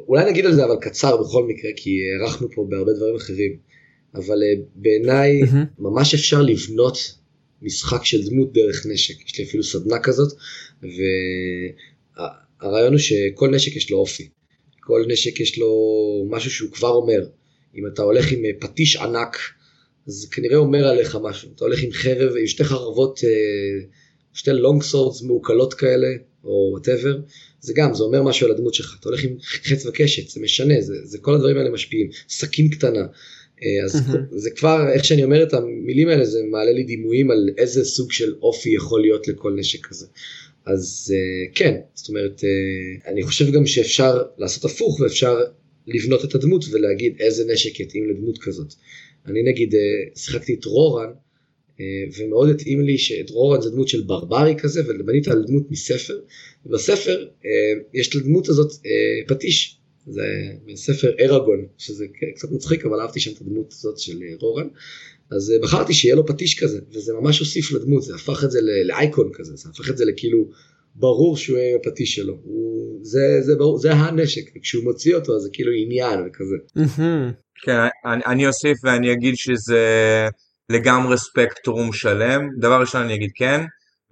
אולי נגיד על זה אבל קצר בכל מקרה, כי הארכנו פה בהרבה דברים אחרים. אבל uh, בעיניי ממש אפשר לבנות משחק של דמות דרך נשק. יש לי אפילו סדנה כזאת, הרעיון הוא שכל נשק יש לו אופי. כל נשק יש לו משהו שהוא כבר אומר. אם אתה הולך עם אה, פטיש ענק, אז כנראה אומר עליך משהו. אתה הולך עם חרב, עם שתי חרבות, אה, שתי long swords מעוקלות כאלה, או whatever, זה גם, זה אומר משהו על הדמות שלך. אתה הולך עם חץ וקשת, זה משנה, זה, זה כל הדברים האלה משפיעים. סכין קטנה. אה, אז זה כבר, איך שאני אומר את המילים האלה, זה מעלה לי דימויים על איזה סוג של אופי יכול להיות לכל נשק כזה. אז uh, כן, זאת אומרת, uh, אני חושב גם שאפשר לעשות הפוך ואפשר לבנות את הדמות ולהגיד איזה נשק יתאים לדמות כזאת. אני נגיד שיחקתי את רורן, ומאוד התאים לי שאת רורן זה דמות של ברברי כזה, ובנית על דמות מספר, ובספר uh, יש לדמות הזאת uh, פטיש, זה בספר ארגון, שזה קצת מצחיק, אבל אהבתי שם את הדמות הזאת של רורן. אז אה, בחרתי שיהיה לו פטיש כזה, וזה ממש הוסיף לדמות, זה הפך את זה לאייקון כזה, זה הפך את זה לכאילו ברור שהוא יהיה עם הפטיש שלו, הוא, זה, זה, ברור, זה הנשק, וכשהוא מוציא אותו זה כאילו עניין וכזה. כן, אני, אני אוסיף ואני אגיד שזה לגמרי ספקטרום שלם, דבר ראשון אני אגיד כן,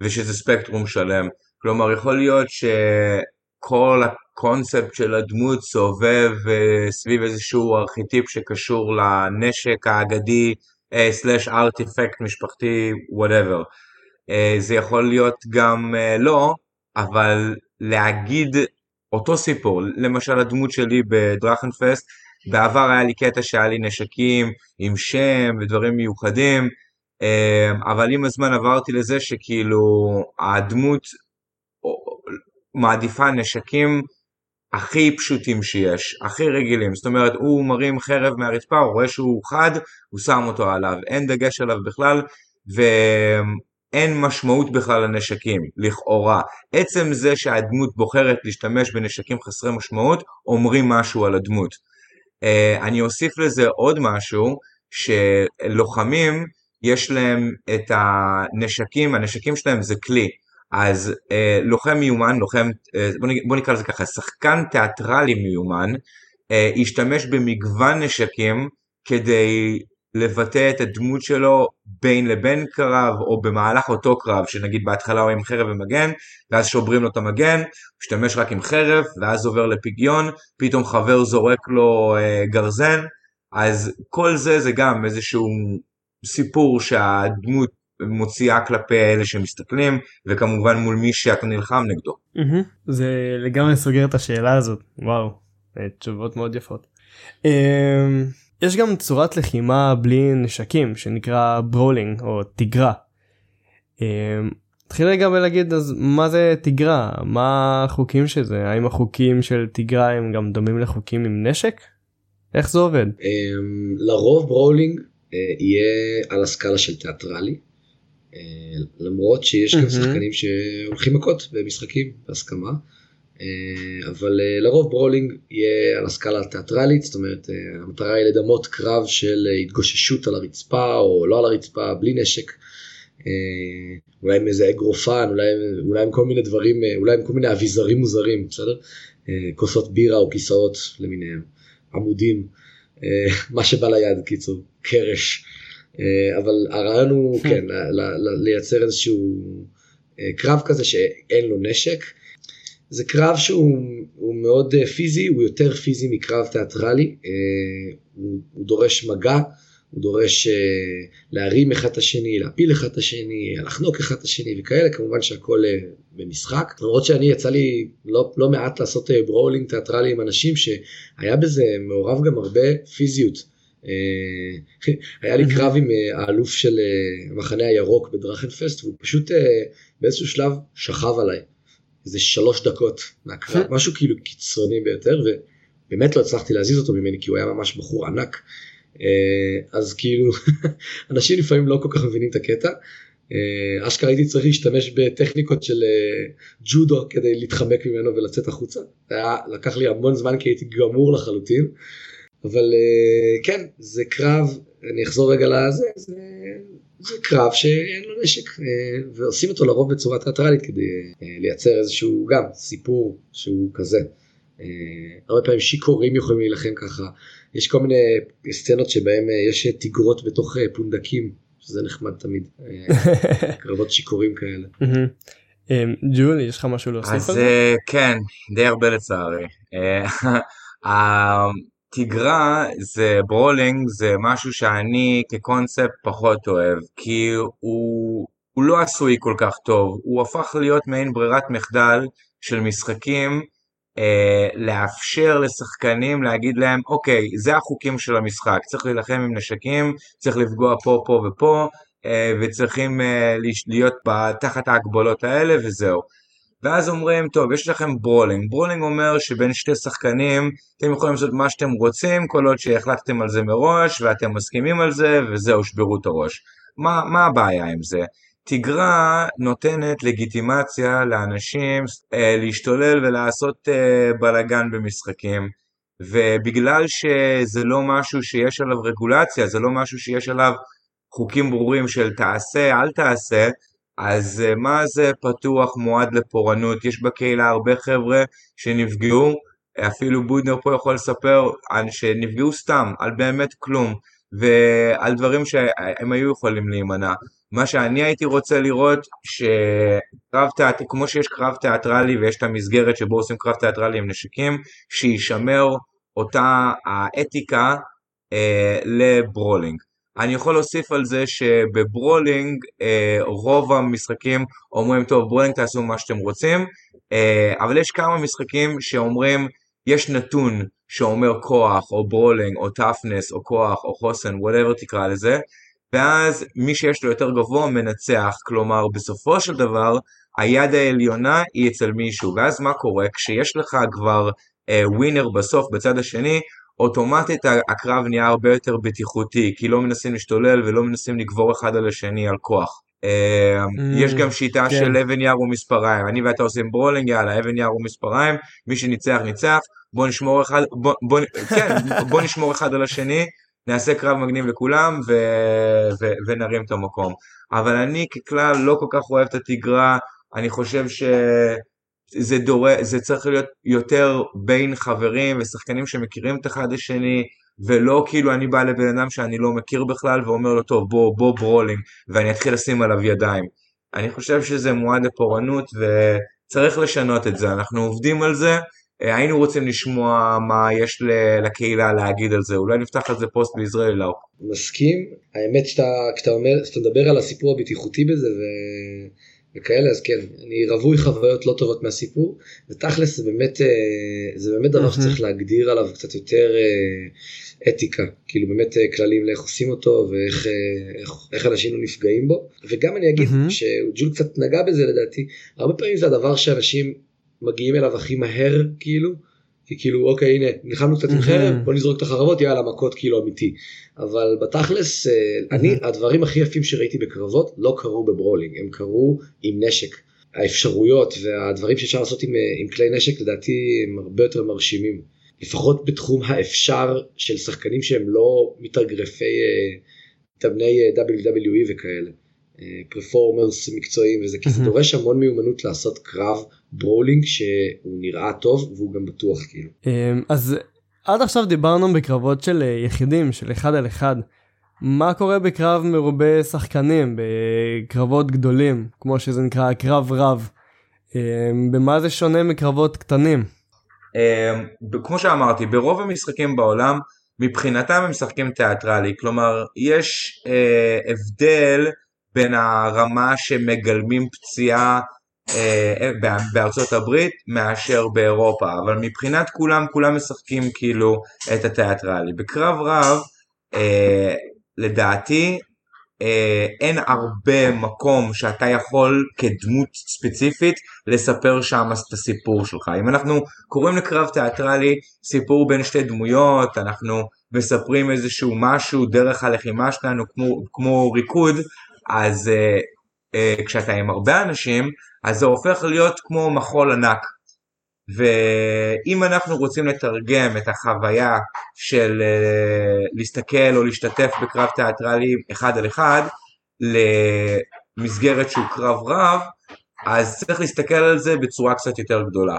ושזה ספקטרום שלם, כלומר יכול להיות שכל הקונספט של הדמות סובב אה, סביב איזשהו ארכיטיפ שקשור לנשק האגדי slash ארטיפקט משפחתי whatever. Uh, זה יכול להיות גם לא, אבל להגיד אותו סיפור, למשל הדמות שלי בדרכנפסט, בעבר היה לי קטע שהיה לי נשקים עם שם ודברים מיוחדים, uh, אבל עם הזמן עברתי לזה שכאילו הדמות מעדיפה נשקים הכי פשוטים שיש, הכי רגילים, זאת אומרת הוא מרים חרב מהרצפה, הוא רואה שהוא חד, הוא שם אותו עליו, אין דגש עליו בכלל ואין משמעות בכלל לנשקים, לכאורה. עצם זה שהדמות בוחרת להשתמש בנשקים חסרי משמעות, אומרים משהו על הדמות. אה, אני אוסיף לזה עוד משהו, שלוחמים יש להם את הנשקים, הנשקים שלהם זה כלי. אז אה, לוחם מיומן, לוחם, אה, בוא, בוא נקרא לזה ככה, שחקן תיאטרלי מיומן, אה, ישתמש במגוון נשקים כדי לבטא את הדמות שלו בין לבין קרב או במהלך אותו קרב שנגיד בהתחלה הוא עם חרב ומגן ואז שוברים לו את המגן, הוא משתמש רק עם חרב ואז עובר לפגיון, פתאום חבר זורק לו אה, גרזן אז כל זה זה גם איזשהו סיפור שהדמות מוציאה כלפי אלה שמסתכלים וכמובן מול מי שאתה נלחם נגדו. זה לגמרי סוגר את השאלה הזאת וואו תשובות מאוד יפות. אמ, יש גם צורת לחימה בלי נשקים שנקרא brawling או תיגרה. תחיל רגע ולהגיד אז מה זה תיגרה מה החוקים של זה האם החוקים של תיגרה הם גם דומים לחוקים עם נשק? איך זה עובד? אמ, לרוב brawling אה, יהיה על הסקאלה של תיאטרלי אה, למרות שיש גם שחקנים שהולכים מכות במשחקים בהסכמה. אה, אבל אה, לרוב ברולינג יהיה על הסקאלה התיאטרלית, זאת אומרת המטרה היא לדמות קרב של התגוששות על הרצפה או לא על הרצפה, בלי נשק. אולי עם איזה אגרופן, אולי, אולי עם כל מיני דברים, אולי עם כל מיני אביזרים מוזרים, בסדר? כוסות בירה או כיסאות למיניהם, עמודים, מה שבא ליד, קיצור, קרש. אה, אבל הרעיון הוא כן, כן לייצר איזשהו אה, קרב כזה שאין לו נשק. זה קרב שהוא מאוד אה, פיזי, הוא יותר פיזי מקרב תיאטרלי, הוא, הוא דורש מגע, הוא דורש אה, להרים אחד את השני, להפיל אחד את השני, לחנוק אחד את השני וכאלה, כמובן שהכל אה, במשחק. למרות שאני יצא לי לא, לא מעט לעשות אה, ברולינג תיאטרלי עם אנשים שהיה בזה מעורב גם הרבה פיזיות. אה, היה לי קרב עם אה, האלוף של אה, המחנה הירוק בדרכנפסט והוא פשוט באיזשהו שלב שכב עליי. איזה שלוש דקות מהקרב, משהו כאילו קיצוני ביותר ובאמת לא הצלחתי להזיז אותו ממני כי הוא היה ממש בחור ענק. אז כאילו אנשים לפעמים לא כל כך מבינים את הקטע. אשכרה הייתי צריך להשתמש בטכניקות של ג'ודו כדי להתחמק ממנו ולצאת החוצה. היה, לקח לי המון זמן כי הייתי גמור לחלוטין. אבל אה, כן, זה קרב, אני אחזור רגע לזה, זה, זה קרב שאין לו נשק, אה, ועושים אותו לרוב בצורה תיאטרלית כדי אה, לייצר איזשהו גם סיפור שהוא כזה. הרבה פעמים שיכורים יכולים להילחם ככה, יש כל מיני סצנות שבהם יש תיגרות בתוך פונדקים, שזה נחמד תמיד, קרבות שיכורים כאלה. ג'ול, יש לך משהו להוסיף על זה? אז כן, די הרבה לצערי. תיגרה זה ברולינג זה משהו שאני כקונספט פחות אוהב כי הוא, הוא לא עשוי כל כך טוב. הוא הפך להיות מעין ברירת מחדל של משחקים אה, לאפשר לשחקנים להגיד להם אוקיי זה החוקים של המשחק צריך להילחם עם נשקים צריך לפגוע פה פה ופה אה, וצריכים אה, להיות תחת ההגבלות האלה וזהו ואז אומרים, טוב, יש לכם brawling. brawling אומר שבין שתי שחקנים אתם יכולים לעשות מה שאתם רוצים, כל עוד שהחלטתם על זה מראש, ואתם מסכימים על זה, וזהו, שברו את הראש. מה, מה הבעיה עם זה? תיגרה נותנת לגיטימציה לאנשים אה, להשתולל ולעשות אה, בלאגן במשחקים. ובגלל שזה לא משהו שיש עליו רגולציה, זה לא משהו שיש עליו חוקים ברורים של תעשה, אל תעשה, אז אה, מה זה פתוח מועד לפורענות? יש בקהילה הרבה חבר'ה שנפגעו, אפילו בודנר פה יכול לספר שנפגעו סתם, על באמת כלום, ועל דברים שהם היו יכולים להימנע. מה שאני הייתי רוצה לראות, שקרב תיאטרלי, כמו שיש קרב תיאטרלי ויש את המסגרת שבו עושים קרב תיאטרלי עם נשקים, שישמר אותה האתיקה אה, ל brawling. אני יכול להוסיף על זה שב brawling אה, רוב המשחקים אומרים טוב brawling תעשו מה שאתם רוצים. אה, אבל יש כמה משחקים שאומרים יש נתון שאומר כוח או brawling או toughness או כוח או חוסן whatever תקרא לזה ואז מי שיש לו יותר גבוה מנצח. כלומר בסופו של דבר היד העליונה היא אצל מישהו. ואז מה קורה? כשיש לך כבר winner אה, בסוף בצד השני אוטומטית הקרב נהיה הרבה יותר בטיחותי, כי לא מנסים להשתולל ולא מנסים לגבור אחד על השני על כוח. אה, יש גם שיטה כן. של אבן יער ומספריים, אני ואתה עושים brawling, יאללה, אבן יער ומספריים, מי שניצח ניצח, בוא נשמור אחד, בוא, בוא, כן, בוא נשמור אחד על השני, נעשה קרב מגניב לכולם ו, ו, ונרים את המקום. אבל אני ככלל לא כל כך אוהב את התגרה, אני חושב ש... זה, דור... זה צריך להיות יותר בין חברים ושחקנים שמכירים את אחד השני, ולא כאילו אני בא לבן אדם שאני לא מכיר בכלל ואומר לו טוב בוא בוא brawling ואני אתחיל לשים עליו ידיים. אני חושב שזה מועד לפורענות וצריך לשנות את זה, אנחנו עובדים על זה, אה, היינו רוצים לשמוע מה יש לקהילה להגיד על זה, אולי נפתח על זה פוסט בישראל לא. מסכים, האמת שאתה, שאתה אומר, שאתה מדבר על הסיפור הבטיחותי בזה ו... וכאלה אז כן אני רווי חוויות לא טובות מהסיפור ותכלס זה באמת אה, זה באמת דבר שצריך להגדיר עליו קצת יותר אה, אתיקה. כאילו באמת אה, כללים לאיך עושים אותו ואיך איך, איך אנשים לא נפגעים בו. וגם אני אגיד שג'ול קצת נגע בזה לדעתי הרבה פעמים זה הדבר שאנשים מגיעים אליו הכי מהר כאילו. כי כאילו אוקיי הנה נלחמנו קצת עם חרב בוא נזרוק את החרבות יאללה מכות כאילו אמיתי. אבל בתכלס אה, אני הדברים הכי יפים שראיתי בקרבות לא קרו ב brawling הם קרו עם נשק. האפשרויות והדברים שאפשר לעשות עם, אה, עם כלי נשק לדעתי הם הרבה יותר מרשימים. לפחות בתחום האפשר של שחקנים שהם לא מתאגרפי אה, מתאמני WWE וכאלה. performers מקצועיים וזה כי זה דורש המון מיומנות לעשות קרב brawling שהוא נראה טוב והוא גם בטוח כאילו. אמ, אז עד עכשיו דיברנו בקרבות של אה, יחידים של אחד על אחד. מה קורה בקרב מרובה שחקנים בקרבות גדולים כמו שזה נקרא קרב רב. אמ, במה זה שונה מקרבות קטנים? אמ, כמו שאמרתי ברוב המשחקים בעולם מבחינתם הם משחקים תיאטרלי, כלומר יש אה, הבדל בין הרמה שמגלמים פציעה בארצות הברית מאשר באירופה, אבל מבחינת כולם, כולם משחקים כאילו את התיאטרלי. בקרב רב, אה, לדעתי, אה, אין הרבה מקום שאתה יכול כדמות ספציפית לספר שם את הסיפור שלך. אם אנחנו קוראים לקרב תיאטרלי סיפור בין שתי דמויות, אנחנו מספרים איזשהו משהו דרך הלחימה שלנו כמו, כמו ריקוד, אז אה, אה, כשאתה עם הרבה אנשים, אז זה הופך להיות כמו מחול ענק. ואם אנחנו רוצים לתרגם את החוויה של uh, להסתכל או להשתתף בקרב תיאטרלי אחד על אחד למסגרת שהוא קרב רב, אז צריך להסתכל על זה בצורה קצת יותר גדולה.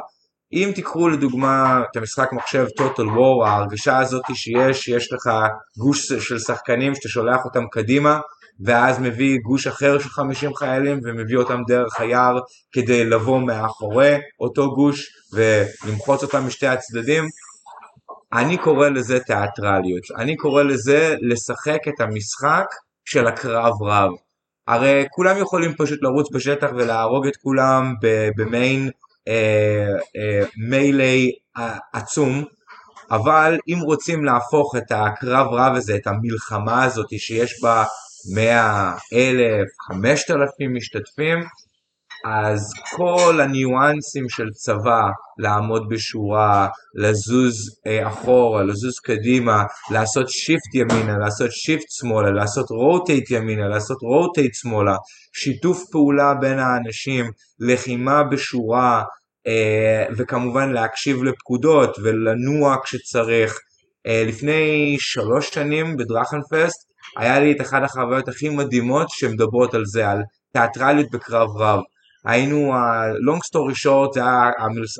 אם תיקחו לדוגמה את המשחק מחשב Total War, ההרגשה הזאת שיש, יש לך גוש של שחקנים שאתה שולח אותם קדימה, ואז מביא גוש אחר של 50 חיילים ומביא אותם דרך היער כדי לבוא מאחורי אותו גוש ולמחוץ אותם משתי הצדדים. אני קורא לזה תיאטרליות, אני קורא לזה לשחק את המשחק של הקרב רב. הרי כולם יכולים פשוט לרוץ בשטח ולהרוג את כולם במעין אה, אה, מיילי אה, עצום, אבל אם רוצים להפוך את הקרב רב הזה, את המלחמה הזאת שיש בה 100, 1,000, 5,000 משתתפים, אז כל הניואנסים של צבא, לעמוד בשורה, לזוז אה, אחורה, לזוז קדימה, לעשות shift ימינה, לעשות shift שמאלה, לעשות rotate ימינה, לעשות rotate שמאלה, שיתוף פעולה בין האנשים, לחימה בשורה, אה, וכמובן להקשיב לפקודות ולנוע כשצריך. אה, לפני שלוש שנים בדרכנפסט היה לי את אחת החוויות הכי מדהימות שמדברות על זה, על תיאטרליות בקרב רב. היינו, ה-long story short זה היה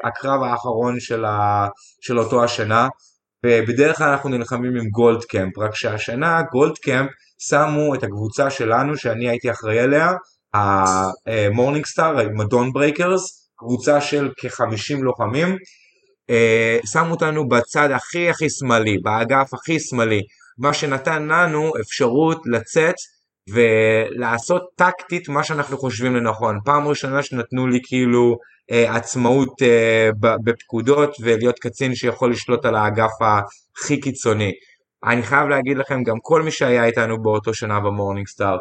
הקרב האחרון של, ה, של אותו השנה, ובדרך כלל אנחנו נלחמים עם גולד קמפ, רק שהשנה גולד קמפ שמו את הקבוצה שלנו שאני הייתי אחראי עליה, ה Morning Star, מ Dawn Breakers, קבוצה של כ-50 לוחמים, אה, שמו אותנו בצד הכי הכי שמאלי, באגף הכי שמאלי, מה שנתן לנו אפשרות לצאת ולעשות טקטית מה שאנחנו חושבים לנכון. פעם ראשונה שנתנו לי כאילו אה, עצמאות אה, בפקודות ולהיות קצין שיכול לשלוט על האגף הכי קיצוני. אני חייב להגיד לכם, גם כל מי שהיה איתנו באותו שנה ב Morning Star,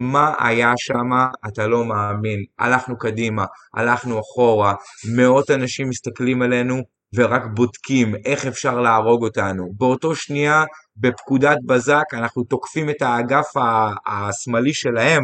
מה היה שם, אתה לא מאמין. הלכנו קדימה, הלכנו אחורה, מאות אנשים מסתכלים עלינו ורק בודקים איך אפשר להרוג אותנו. באותו שנייה בפקודת בזק אנחנו תוקפים את האגף השמאלי שלהם,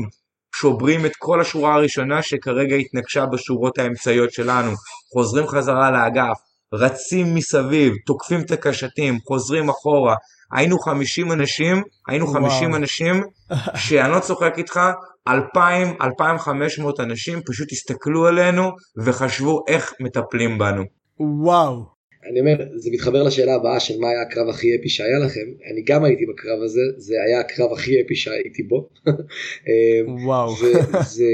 שוברים את כל השורה הראשונה שכרגע התנגשה בשורות האמצעיות שלנו, חוזרים חזרה לאגף, רצים מסביב, תוקפים את הקשתים, חוזרים אחורה. היינו 50 אנשים, היינו 50 וואו. אנשים, שאני לא צוחק איתך, 2,000, 2,500 אנשים פשוט הסתכלו עלינו וחשבו איך מטפלים בנו. וואו. אני אומר, זה מתחבר לשאלה הבאה של מה היה הקרב הכי אפי שהיה לכם. אני גם הייתי בקרב הזה, זה היה הקרב הכי אפי שהייתי בו. וואו. וזה,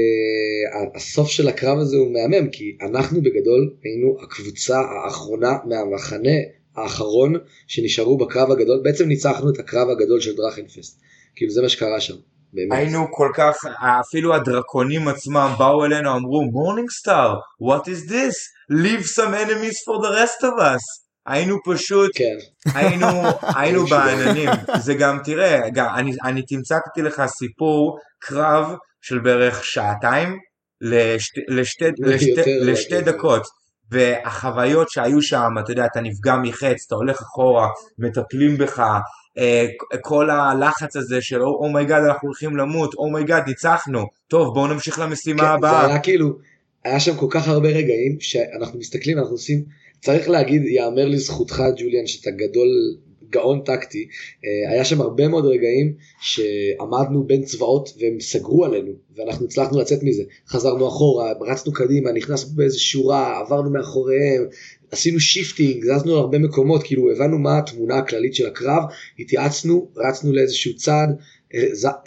הסוף של הקרב הזה הוא מהמם, כי אנחנו בגדול היינו הקבוצה האחרונה מהמחנה האחרון שנשארו בקרב הגדול, בעצם ניצחנו את הקרב הגדול של Drachenfest. כאילו זה מה שקרה שם. באמת. היינו כל כך, אפילו הדרקונים עצמם באו אלינו, אמרו, Morning Star, what is this? leave some enemies for the rest of us. היינו פשוט, כן. היינו, היינו בעננים. זה גם, תראה, גם, אני, אני תמצתתי לך סיפור קרב של בערך שעתיים לשתי, לשתי, לשתי, לשתי דקות. והחוויות שהיו שם, אתה יודע, אתה נפגע מחץ, אתה הולך אחורה, מטפלים בך, כל הלחץ הזה של oh my god אנחנו הולכים למות, oh my god ניצחנו, טוב בואו נמשיך למשימה כן, הבאה. זה היה כאילו, היה שם כל כך הרבה רגעים שאנחנו מסתכלים, אנחנו עושים, צריך להגיד, יאמר לזכותך ג'וליאן שאתה גדול, גאון טקטי, אה, היה שם הרבה מאוד רגעים שעמדנו בין צבאות והם סגרו עלינו ואנחנו הצלחנו לצאת מזה, חזרנו אחורה, רצנו קדימה, נכנסנו באיזה שורה, עברנו מאחוריהם, עשינו shifting, זזנו להרבה מקומות, כאילו הבנו מה התמונה הכללית של הקרב, התייעצנו, רצנו לאיזשהו צד,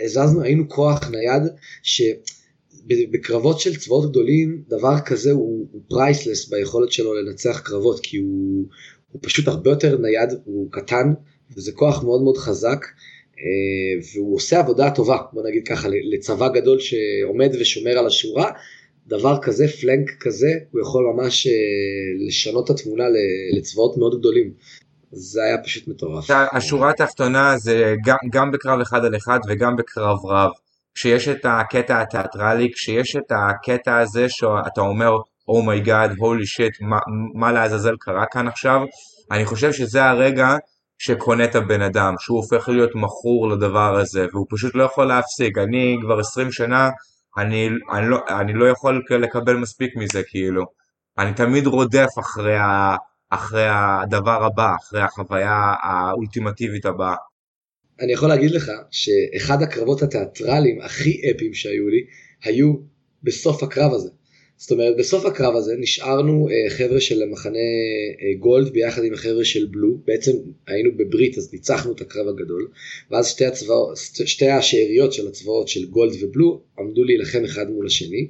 הזזנו, היינו כוח נייד, שבקרבות של צבאות גדולים, דבר כזה הוא, הוא priceless ביכולת שלו לנצח קרבות, כי הוא, הוא פשוט הרבה יותר נייד, הוא קטן, וזה כוח מאוד מאוד חזק, והוא עושה עבודה טובה, בוא נגיד ככה, לצבא גדול שעומד ושומר על השורה, דבר כזה, flank כזה, הוא יכול ממש לשנות את התמונה לצבאות מאוד גדולים. זה היה פשוט מטורף. השורה התחתונה זה גם, גם בקרב אחד על אחד וגם בקרב רב. כשיש את הקטע התיאטרלי, כשיש את הקטע הזה שאתה אומר, oh my god, holy shit, מה לעזאזל קרה כאן עכשיו, אני חושב שזה הרגע שקונה את הבן אדם, שהוא הופך להיות מכור לדבר הזה, והוא פשוט לא יכול להפסיק. אני כבר 20 שנה, אני, אני, לא, אני לא יכול לקבל מספיק מזה, כאילו. אני תמיד רודף אחרי, ה, אחרי הדבר הבא, אחרי החוויה האולטימטיבית הבאה. אני יכול להגיד לך שאחד הקרבות התיאטרליים הכי אפיים שהיו לי, היו בסוף הקרב הזה. זאת אומרת, בסוף הקרב הזה נשארנו אה, חבר'ה של המחנה אה, גולד ביחד עם החבר'ה של בלו, בעצם היינו בברית אז ניצחנו את הקרב הגדול, ואז שתי, הצבא, שתי השאריות של הצבאות של גולד ובלו עמדו להילחם אחד מול השני,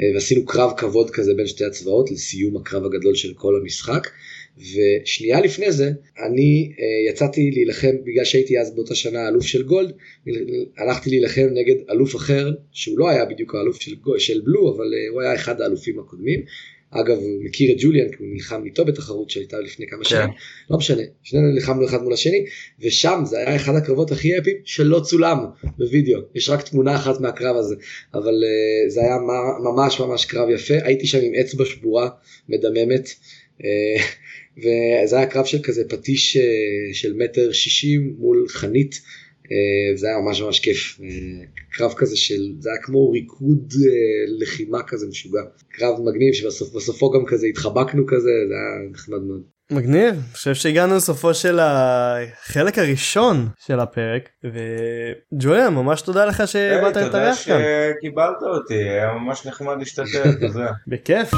אה, ועשינו קרב כבוד כזה בין שתי הצבאות לסיום הקרב הגדול של כל המשחק. ושנייה לפני זה אני uh, יצאתי להילחם בגלל שהייתי אז באותה שנה אלוף של גולד הלכתי להילחם נגד אלוף אחר שהוא לא היה בדיוק האלוף של, של בלו אבל uh, הוא היה אחד האלופים הקודמים אגב הוא מכיר את ג'וליאן כי הוא נלחם איתו בתחרות שהייתה לפני כמה כן. שנים לא משנה שנינו נלחמנו אחד מול השני ושם זה היה אחד הקרבות הכי אפיים שלא צולם בווידאו יש רק תמונה אחת מהקרב הזה אבל uh, זה היה ממש ממש קרב יפה הייתי שם עם אצבע שבורה מדממת. וזה היה קרב של כזה פטיש אה, של מטר שישים מול חנית, אה, זה היה ממש ממש כיף. אה, קרב כזה של, זה היה כמו ריקוד לחימה כזה משוגע. קרב מגניב שבסופו גם כזה התחבקנו כזה, זה היה נחמד מאוד. מגניב, אני חושב שהגענו לסופו של החלק הראשון של הפרק וג'וליה ממש תודה לך שבאת להתארח כאן. תודה שקיבלת אותי, היה ממש נחמד להשתתף, בכיף.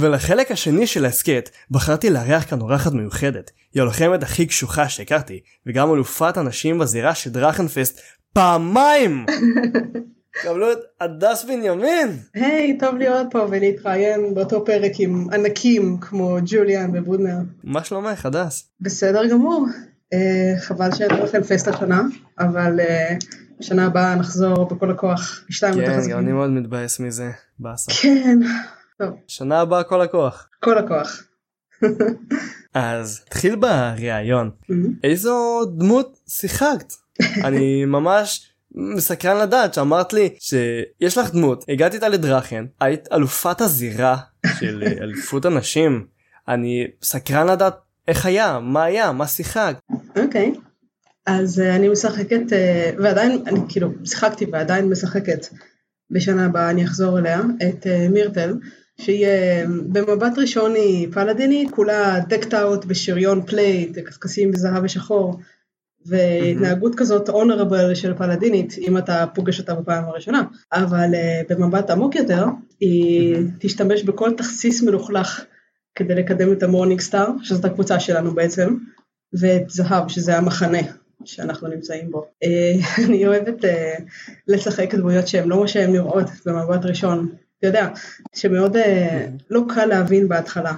ולחלק השני של ההסכת בחרתי לארח כאן אורחת מיוחדת. היא הלוחמת הכי קשוחה שהכרתי, וגם אלופת הנשים בזירה של דרכנפסט פעמיים! קבלו את הדס בנימין! היי, hey, טוב להיות פה ולהתראיין באותו פרק עם ענקים כמו ג'וליאן ובודנר. מה שלומך, הדס? בסדר גמור. Uh, חבל שאין לכם פסט השנה, אבל uh, בשנה הבאה נחזור בכל הכוח. כן, גם אני מאוד מתבאס מזה. באסה. כן. שנה הבאה כל הכוח. כל הכוח. אז תתחיל בריאיון. איזו דמות שיחקת? אני ממש מסקרן לדעת שאמרת לי שיש לך דמות, הגעתי איתה ל Drachen, היית אלופת הזירה של אליפות הנשים. אני סקרן לדעת איך היה, מה היה, מה שיחקת. אוקיי. Okay. אז uh, אני משחקת, uh, ועדיין, אני כאילו שיחקתי ועדיין משחקת, בשנה הבאה אני אחזור אליה, את uh, מירטל, שהיא במבט ראשון היא פלדינית, כולה decked out בשריון plate, קשקשים בזהב ושחור, והתנהגות mm-hmm. כזאת honorable של פלדינית, אם אתה פוגש אותה בפעם הראשונה, אבל uh, במבט עמוק יותר, היא mm-hmm. תשתמש בכל תכסיס מלוכלך כדי לקדם את ה Morning Star, שזאת הקבוצה שלנו בעצם, ואת זהב, שזה המחנה שאנחנו נמצאים בו. Uh, אני אוהבת uh, לשחק דמויות שהן לא מה שהן נראות במבט ראשון. אתה יודע, שמאוד אה, לא קל להבין בהתחלה.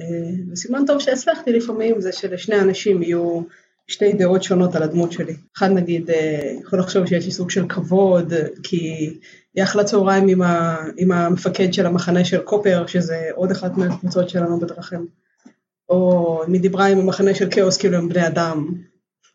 אה, וסימן טוב שהצלחתי לפעמים זה שלשני אנשים יהיו שתי דעות שונות על הדמות שלי. אחד נגיד אה, יכול לחשוב שיש לי סוג של כבוד, כי היא אכלה צהריים עם, ה, עם המפקד של המחנה של קופר, שזה עוד אחת מהקבוצות שלנו בדרכים. או מי דיברה עם המחנה של כאוס כאילו הם בני אדם.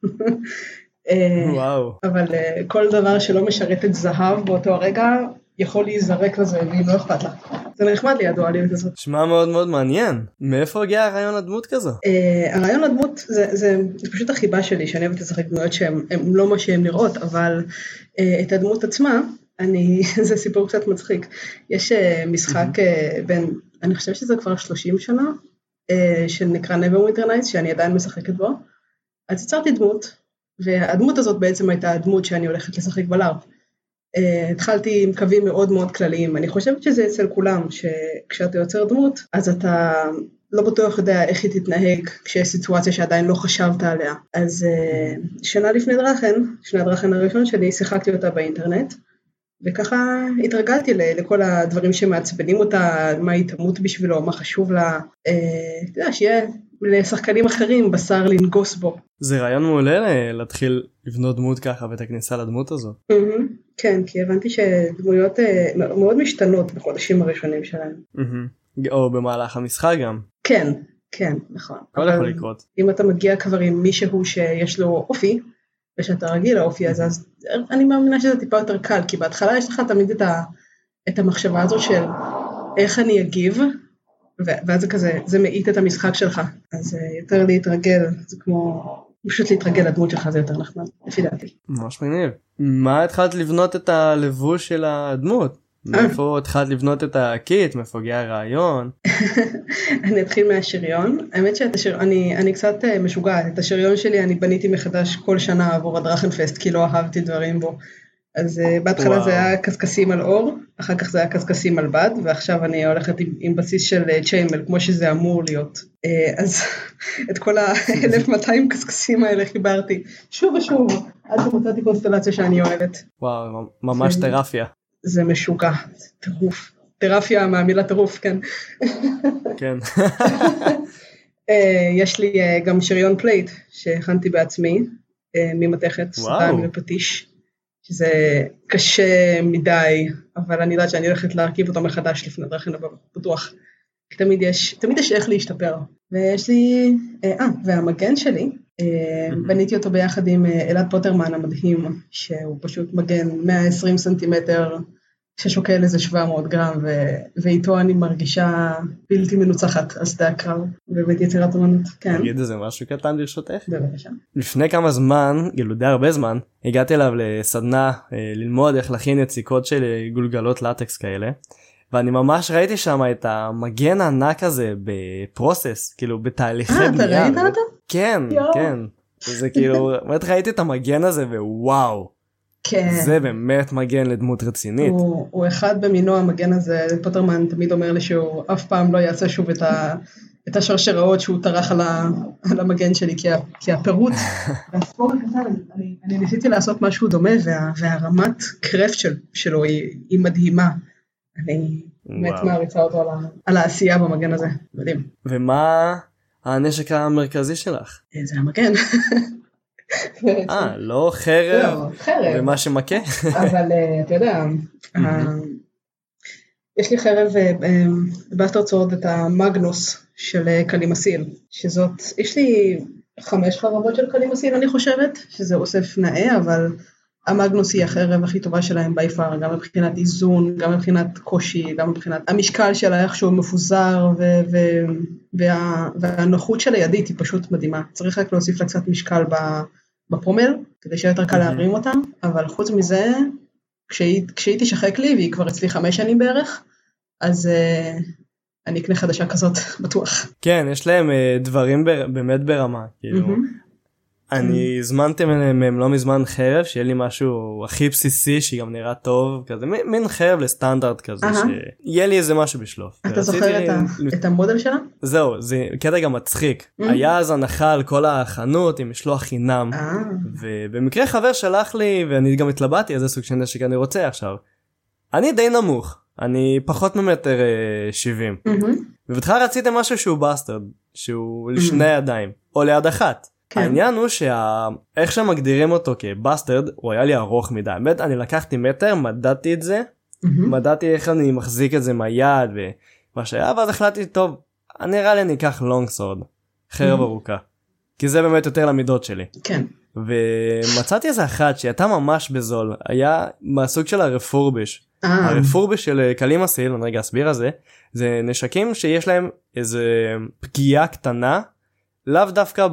וואו. אבל כל דבר שלא משרת את זהב באותו הרגע, יכול להיזרק לזה ואם לא אכפת לה. זה נחמד לי הדואליות הזאת. שמע מאוד מאוד מעניין. מאיפה הגיע הרעיון לדמות כזו? Uh, הרעיון לדמות זה, זה, זה פשוט החיבה שלי שאני אוהבת לשחק דמויות שהן לא מה שהן נראות אבל uh, את הדמות עצמה אני זה סיפור קצת מצחיק. יש uh, משחק uh, בין אני חושבת שזה כבר 30 שנה uh, שנקרא never winter nights שאני עדיין משחקת בו. אז יצרתי דמות והדמות הזאת בעצם הייתה הדמות שאני הולכת לשחק בלארפ. Uh, התחלתי עם קווים מאוד מאוד כלליים, אני חושבת שזה אצל כולם, שכשאתה יוצר דמות, אז אתה לא בטוח יודע איך היא תתנהג כשיש סיטואציה שעדיין לא חשבת עליה. אז uh, שנה לפני דרכן, שנה דרכן הראשון שלי, שיחקתי אותה באינטרנט, וככה התרגלתי לכל הדברים שמעצבנים אותה, מה היא תמות בשבילו, מה חשוב לה, uh, אתה יודע, שיהיה לשחקנים אחרים בשר לנגוס בו. זה רעיון מעולה להתחיל לבנות דמות ככה ואת הכניסה לדמות הזו. מהמם. כן, כי הבנתי שדמויות אה, מאוד משתנות בחודשים הראשונים שלהם. או במהלך המשחק גם. כן, כן, נכון. הכל יכול לקרות. אם אתה מגיע כבר עם מישהו שיש לו אופי, ושאתה רגיל לאופי הזה, אז אני מאמינה שזה טיפה יותר קל, כי בהתחלה יש לך תמיד את, ה, את המחשבה הזו של איך אני אגיב, ואז זה כזה, זה מאיט את המשחק שלך. אז אה, יותר להתרגל, זה כמו, פשוט להתרגל לדמות שלך זה יותר נחמד, לפי דעתי. ממש מגניב. מה התחלת לבנות את הלבוש של הדמות? מאיפה התחלת לבנות את הקיט? מאיפה הגיע הרעיון? אני אתחיל מהשריון. האמת שאת השריון, אני, אני קצת אה, משוגעת. את השריון שלי אני בניתי מחדש כל שנה עבור הדרכנפסט, כי לא אהבתי דברים בו. אז uh, בהתחלה וואו. זה היה קשקשים על אור, אחר כך זה היה קשקשים על בד, ועכשיו אני הולכת עם, עם בסיס של אה, צ'יינמל, כמו שזה אמור להיות. Uh, אז את כל ה-1200 קשקשים האלה חיברתי שוב ושוב, עד שמצאתי קונסטלציה שאני אוהבת. וואו, ממש זה- תרפיה. זה משוגע, זה טירוף. תרפיה מהמילה טירוף, כן. כן. אה, יש לי אה, גם שריון plate שהכנתי בעצמי אה, ממתכת. סתם בפטיש, שזה קשה מדי, אבל אני יודעת שאני הולכת להרכיב אותו מחדש לפני הבא, בטוח. כי תמיד יש, תמיד יש איך להשתפר. ויש לי, אה, אה, והמגן שלי, אה. בניתי אותו ביחד עם אה, אלעד פוטרמן המדהים, שהוא פשוט מגן 120 סנטימטר, ששוקל איזה 700 גרם, ו- ואיתו אני מרגישה בלתי מנוצחת על שדה הקרב, באמת יצירת אמנות, כן, תגיד איזה משהו קטן ברשותך. בבקשה. לפני כמה זמן, כאילו די הרבה זמן, הגעתי אליו לסדנה אה, ללמוד איך להכין יציקות של אה, גולגלות לטקס כאלה. ואני ממש ראיתי שם את המגן הענק הזה בפרוסס, כאילו בתהליכי אה, בנייה. אתה ראית אותו? כן, יואו. כן. זה כאילו, באמת ראיתי את המגן הזה ווואו, כן. זה באמת מגן לדמות רצינית. הוא, הוא אחד במינו המגן הזה, פוטרמן תמיד אומר לי שהוא אף פעם לא יעשה שוב את, ה, את השרשראות שהוא טרח על, ה, על המגן שלי, כי, ה, כי הפירוט, והספורט הקטן, אני, אני, אני ניסיתי לעשות משהו דומה, וה, והרמת קרפט של, שלו היא, היא מדהימה. אני באמת. מעריצה אותו על, ה, על העשייה במגן הזה, מדהים. ומה הנשק המרכזי שלך? אה, זה המגן. אה, לא חרב לא, חרב. ומה שמכה? אבל אה, אתה יודע, אה, יש לי חרב בסטארט סורד את המגנוס של אה, קלימסיל, שזאת, יש לי חמש חרבות של קלימסיל אני חושבת, שזה אוסף נאה, אבל המגנוס היא החרב הכי טובה שלהם בי פאר, גם מבחינת איזון, גם מבחינת קושי, גם מבחינת המשקל שלה, איך שהוא מפוזר, ו- ו- וה- והנוחות של הידית היא פשוט מדהימה. צריך רק להוסיף לה קצת משקל ב- בפרומל, כדי שיהיה יותר קל מהמם. להרים אותה, אבל חוץ מזה, כשהיא, כשהיא תשחק לי, והיא כבר אצלי חמש שנים בערך, אז uh, אני אקנה חדשה כזאת, בטוח. כן, יש להם אה, דברים בר- באמת ברמה. כאילו, מהמם. אני הזמנתי מהם לא מזמן חרב, שיהיה לי משהו הכי בסיסי, שגם נראה טוב, כזה מין- חרב לסטנדרט כזה. שיהיה לי איזה משהו בשלוף. אתה זוכר את, המודל שלה? זהו, זה קטע גם מצחיק. היה אז הנחה על כל החנות עם משלוח חינם. אה, ובמקרה חבר שלח לי ואני גם התלבטתי איזה סוג של נשק אני רוצה עכשיו. אני די נמוך אני פחות ממטר אה, 70 מהמם. ובהתחלה רציתם משהו שהוא bastard שהוא לשני ידיים או ליד אחת. כן. העניין הוא שאיך שמגדירים אותו כבסטרד הוא היה לי ארוך מדי באמת אני לקחתי מטר מדדתי את זה מהמם. מדדתי איך אני מחזיק את זה מהיד ומה שהיה ואז החלטתי טוב נראה לי אני אקח לונג סורד חרב Mhm. ארוכה כי זה באמת יותר למידות שלי. כן. ומצאתי איזה אחת שהייתה ממש בזול היה מהסוג של הרפורביש אה, הרפורביש של אה, קלימה סיל אני רגע אסביר על זה זה נשקים שיש להם איזה פגיעה קטנה לאו דווקא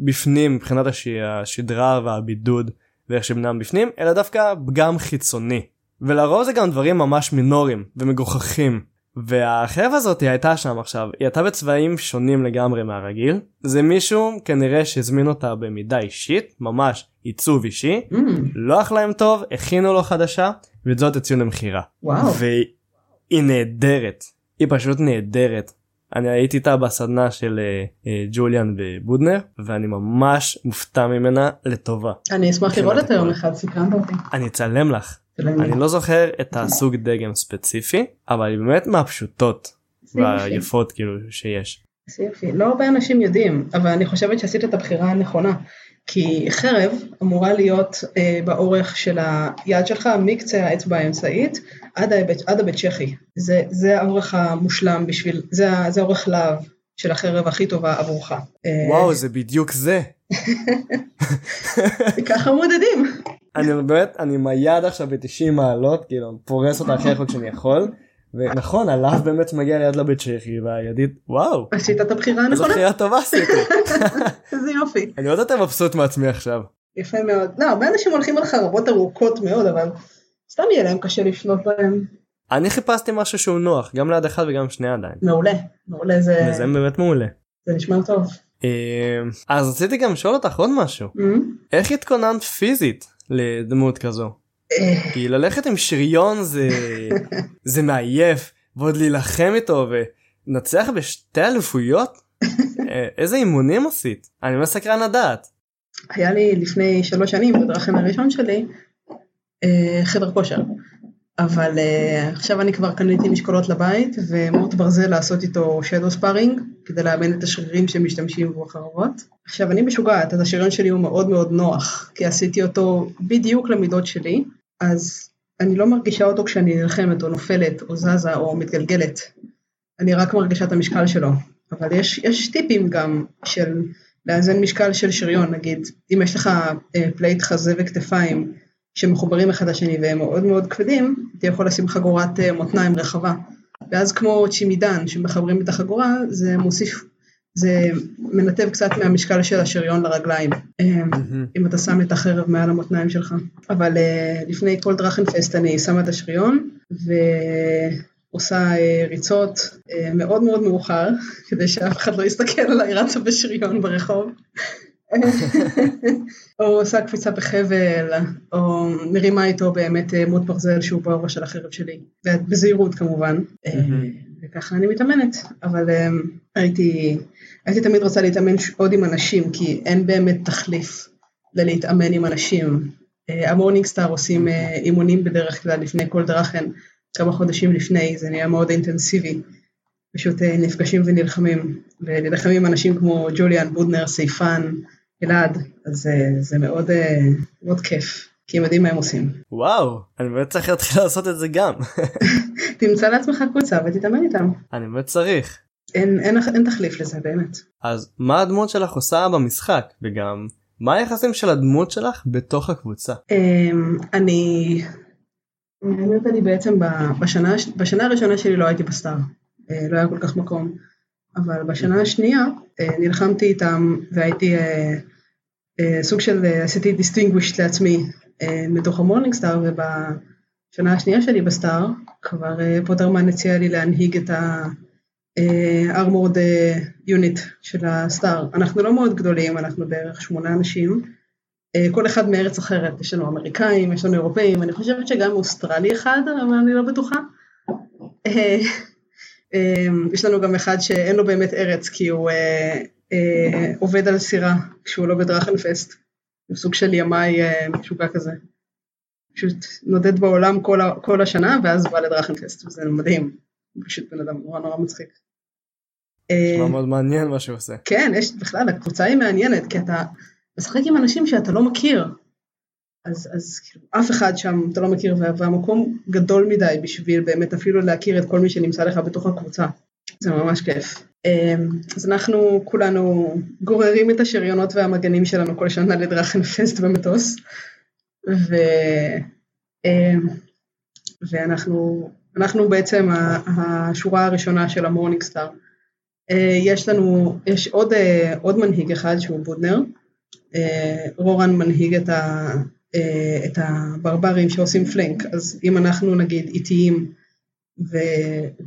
בפנים מבחינת הש... השדרה והבידוד ואיך שבנם בפנים אלא דווקא פגם חיצוני. ולרוב זה גם דברים ממש מינוריים ומגוחכים. והחרב הזאת הייתה שם עכשיו היא הייתה בצבעים שונים לגמרי מהרגיל. זה מישהו כנראה שהזמין אותה במידה אישית ממש עיצוב אישי. אמ, לא אך להם טוב הכינו לו חדשה ואת זאת הציעו למכירה. וואו. והיא נהדרת. היא פשוט נהדרת. אני הייתי איתה בסדנה של אה, אה, ג'וליאן ובודנר ואני ממש מופתע ממנה לטובה. אני אשמח לראות את היום. אחד, סקרנת אותי. אני אצלם לך. אני לא זוכר את הסוג דגם ספציפי אבל היא באמת מהפשוטות. והיפות כאילו שיש. לא הרבה אנשים יודעים, אבל אני חושבת שעשית את הבחירה הנכונה. כי חרב אמורה להיות אה, באורך של היד שלך מקצה האצבע האמצעית עד, ההיבט, עד הבית צ'כי. זה, זה האורך המושלם בשביל, זה, זה האורך להב של החרב הכי טובה עבורך. אה, וואו, זה בדיוק זה. ככה מודדים. אני באמת, אני עם היד עכשיו ב-90 מעלות, כאילו, פורס אותה הכי רחוק שאני יכול. ונכון, הלאו באמת מגיע ליד לבית צ'כי, והידית, וואו, עשית את הבחירה הנכונה, בחירה טובה עשיתי. איזה יופי. אני עוד יותר מבסוט מעצמי עכשיו. יפה מאוד. לא, הרבה אנשים הולכים על חרבות ארוכות מאוד, אבל סתם יהיה להם קשה לפנות בהם. אני חיפשתי משהו שהוא נוח, גם ליד אחד וגם שני ידיים. מעולה, מעולה זה, וזה באמת מעולה. זה נשמע טוב. אה, אז רציתי גם לשאול אותך עוד משהו. אמ, איך התכוננת פיזית לדמות כזו? כי ללכת עם שריון זה זה מעייף ועוד להילחם איתו ולנצח בשתי אליפויות? אה, איזה אימונים עשית? אני ממש סקרן לדעת. היה לי לפני שלוש שנים בדרכים הראשון שלי אה, חדר כושר. אבל אה, עכשיו אני כבר קניתי משקולות לבית ומוט ברזל לעשות איתו שדו ספארינג כדי לאמן את השרירים שמשתמשים בו החרבות. עכשיו אני משוגעת אז השריון שלי הוא מאוד מאוד נוח כי עשיתי אותו בדיוק למידות שלי אז אני לא מרגישה אותו כשאני נלחמת או נופלת או זזה או מתגלגלת. אני רק מרגישה את המשקל שלו. אבל יש, יש טיפים גם של לאזן משקל של שריון, נגיד, אם יש לך אה, plate חזה וכתפיים שמחוברים אחד לשני והם מאוד מאוד כבדים, אתה יכול לשים חגורת אה, מותניים רחבה. ואז כמו צ'ימידן שמחברים את החגורה, זה מוסיף, זה מנתב קצת מהמשקל של השריון לרגליים, אם אתה שם את החרב מעל המותניים שלך. אבל אה, לפני כל דרכנפסט אני שמה את השריון, ועושה אה, ריצות אה, מאוד מאוד מאוחר, כדי שאף אחד לא יסתכל עליי רצה בשריון ברחוב. או עושה קפיצה בחבל, או מרימה איתו באמת מוט ברזל שהוא באור של החרב שלי, בזהירות כמובן, וככה אני מתאמנת, אבל הייתי, הייתי תמיד רוצה להתאמן עוד עם אנשים, כי אין באמת תחליף ללהתאמן עם אנשים. אה, ה Morning Star עושים אה, אימונים בדרך כלל לפני כל Drachen, כמה חודשים לפני, זה נהיה מאוד אינטנסיבי. פשוט אה, נפגשים ונלחמים, ונלחמים עם אנשים כמו ג'וליאן, בודנר, סייפן, אלעד, אז זה מאוד, מאוד כיף, כי הם יודעים מה הם עושים. וואו, אני באמת צריך להתחיל לעשות את זה גם. תמצא לעצמך קבוצה ותתאמן איתם. אני באמת צריך. אין, אין, אין תחליף לזה באמת. אז מה הדמות שלך עושה במשחק וגם מה היחסים של הדמות שלך בתוך הקבוצה? אמ, אני, האמת אני בעצם בשנה, בשנה הראשונה שלי לא הייתי ב Star, אה, לא היה כל כך מקום, אבל בשנה השנייה אה, נלחמתי איתם והייתי אה, סוג של, עשיתי distinguished לעצמי מתוך ה Morning Star ובשנה השנייה שלי ב Star כבר פוטרמן הציע לי להנהיג את הארמורד יוניט של הסטאר. אנחנו לא מאוד גדולים, אנחנו בערך שמונה אנשים. אה, כל אחד מארץ אחרת, יש לנו אמריקאים, יש לנו אירופאים, אני חושבת שגם אוסטרלי אחד, אבל אני לא בטוחה. אה, אה, יש לנו גם אחד שאין לו באמת ארץ, כי הוא אה, אה, עובד על סירה כשהוא לא בדרכנפסט. הוא סוג של ימאי אה, משוגע כזה. פשוט נודד בעולם כל, כל השנה, ואז בא לדרכנפסט, וזה מדהים. פשוט בן אדם נורא נורא מצחיק. אה, נשמע מאוד מעניין מה שהוא עושה. כן, יש בכלל, הקבוצה היא מעניינת, כי אתה משחק עם אנשים שאתה לא מכיר. אז, אז כאילו, אף אחד שם אתה לא מכיר, וה- והמקום גדול מדי בשביל באמת אפילו להכיר את כל מי שנמצא לך בתוך הקבוצה. זה ממש כיף. אמ, אז אנחנו כולנו גוררים את השריונות והמגנים שלנו כל שנה לדרכנפסט במטוס. ו... אמ, ואנחנו אנחנו בעצם השורה הראשונה של ה Morning Star. אה, יש לנו, יש עוד, אה, עוד מנהיג אחד שהוא בודנר, אה, רורן מנהיג את, ה, את הברברים שעושים flank, אז אם אנחנו נגיד איטיים ו,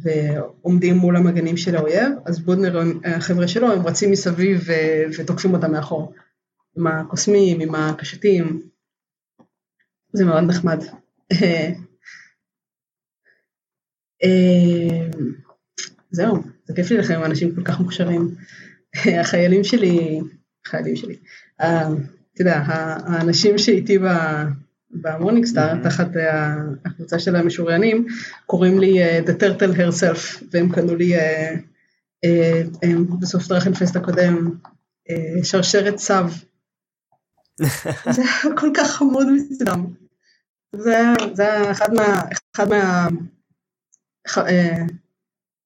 ועומדים מול המגנים של האויב, אז בודנר, החבר'ה שלו, הם רצים מסביב ו, ותוקפים אותם מאחור, עם הקוסמים, עם הקשתים, זה מאוד נחמד. זהו, זה כיף להילחם עם אנשים כל כך מוכשרים. החיילים שלי, חיילים שלי, אה, אתה יודע, האנשים שאיתי ב- ב Morning Star, תחת הקבוצה של המשוריינים, קוראים לי אה, The Turtle herself, והם קנו לי אה, בסוף Drachenfest הקודם, שרשרת צב. זה היה כל כך חמוד מצדם. זה היה, זה אחד מה... אחד מה...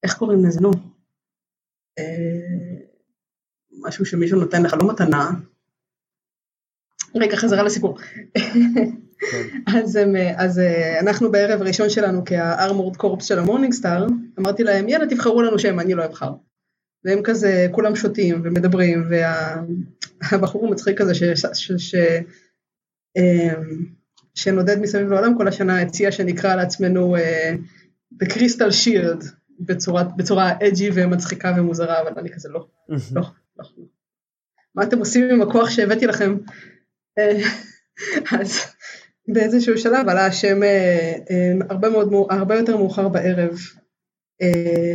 איך קוראים לזה? נו. אה, משהו שמישהו נותן לך, לא מתנה. רגע, חזרה לסיפור. אז, הם, אז אה, אנחנו בערב הראשון שלנו כה Armored Corps של ה Morning Star, אמרתי להם, יאללה תבחרו לנו שם, אני לא אבחר. והם כזה, כולם שותים ומדברים, והבחור המצחיק הזה ש... ש, ש אמ, שנודד מסביב לעולם כל השנה הציע שנקרא לעצמנו The Crystal Shield בצורה, בצורה אג'י ומצחיקה ומוזרה, אבל אני כזה לא, לא, לא. מה אתם עושים עם הכוח שהבאתי לכם? אה, אז באיזשהו שלב עלה השם אה, אה, הרבה, מאוד, הרבה יותר מאוחר בערב,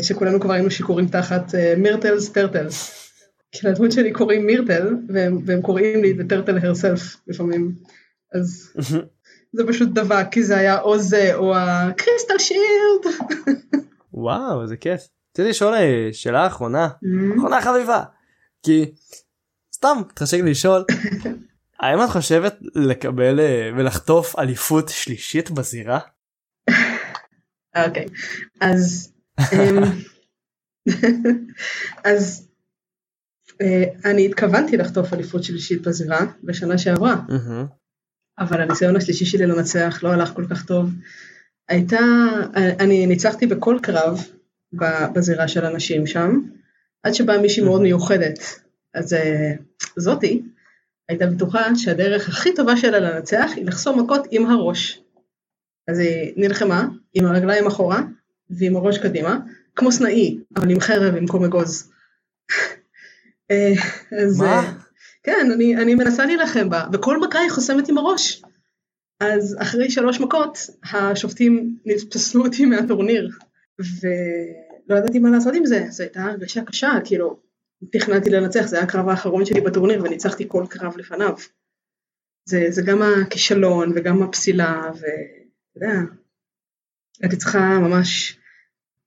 שכולנו כבר היינו שיכורים תחת מירטלס טרטלס. כי לדמות שלי קוראים מירטל, והם, והם קוראים לי Turtle herself לפעמים. אז זה פשוט דבק, כי זה היה או זה או הקריסטל שילד. וואו, איזה כיף. רציתי לשאול שאלה אחרונה, אחרונה חביבה. כי סתם תחשק לי לשאול האם את חושבת לקבל אה, ולחטוף אליפות שלישית בזירה? אוקיי אז אמ, אז אה, אני התכוונתי לחטוף אליפות שלישית בזירה בשנה שעברה אבל הניסיון השלישי שלי לנצח לא הלך כל כך טוב. הייתה אני ניצחתי בכל קרב בזירה של אנשים שם עד שבאה מישהי מאוד מיוחדת אז אה, זאתי הייתה בטוחה שהדרך הכי טובה שלה לנצח היא לחסום מכות עם הראש. אז היא נלחמה עם הרגליים אחורה ועם הראש קדימה, כמו סנאי, אבל עם חרב במקום אגוז. אה, אז, מה? אה, כן, אני, אני מנסה להילחם בה, וכל מכה היא חוסמת עם הראש. אז אחרי שלוש מכות, השופטים פסלו אותי מהטורניר, ולא ידעתי מה לעשות עם זה, זו הייתה הרגשה קשה, כאילו, תכננתי לנצח, זה היה הקרב האחרון שלי בטורניר וניצחתי כל קרב לפניו. זה, זה גם הכישלון וגם הפסילה, ואתה יודע, הייתי צריכה ממש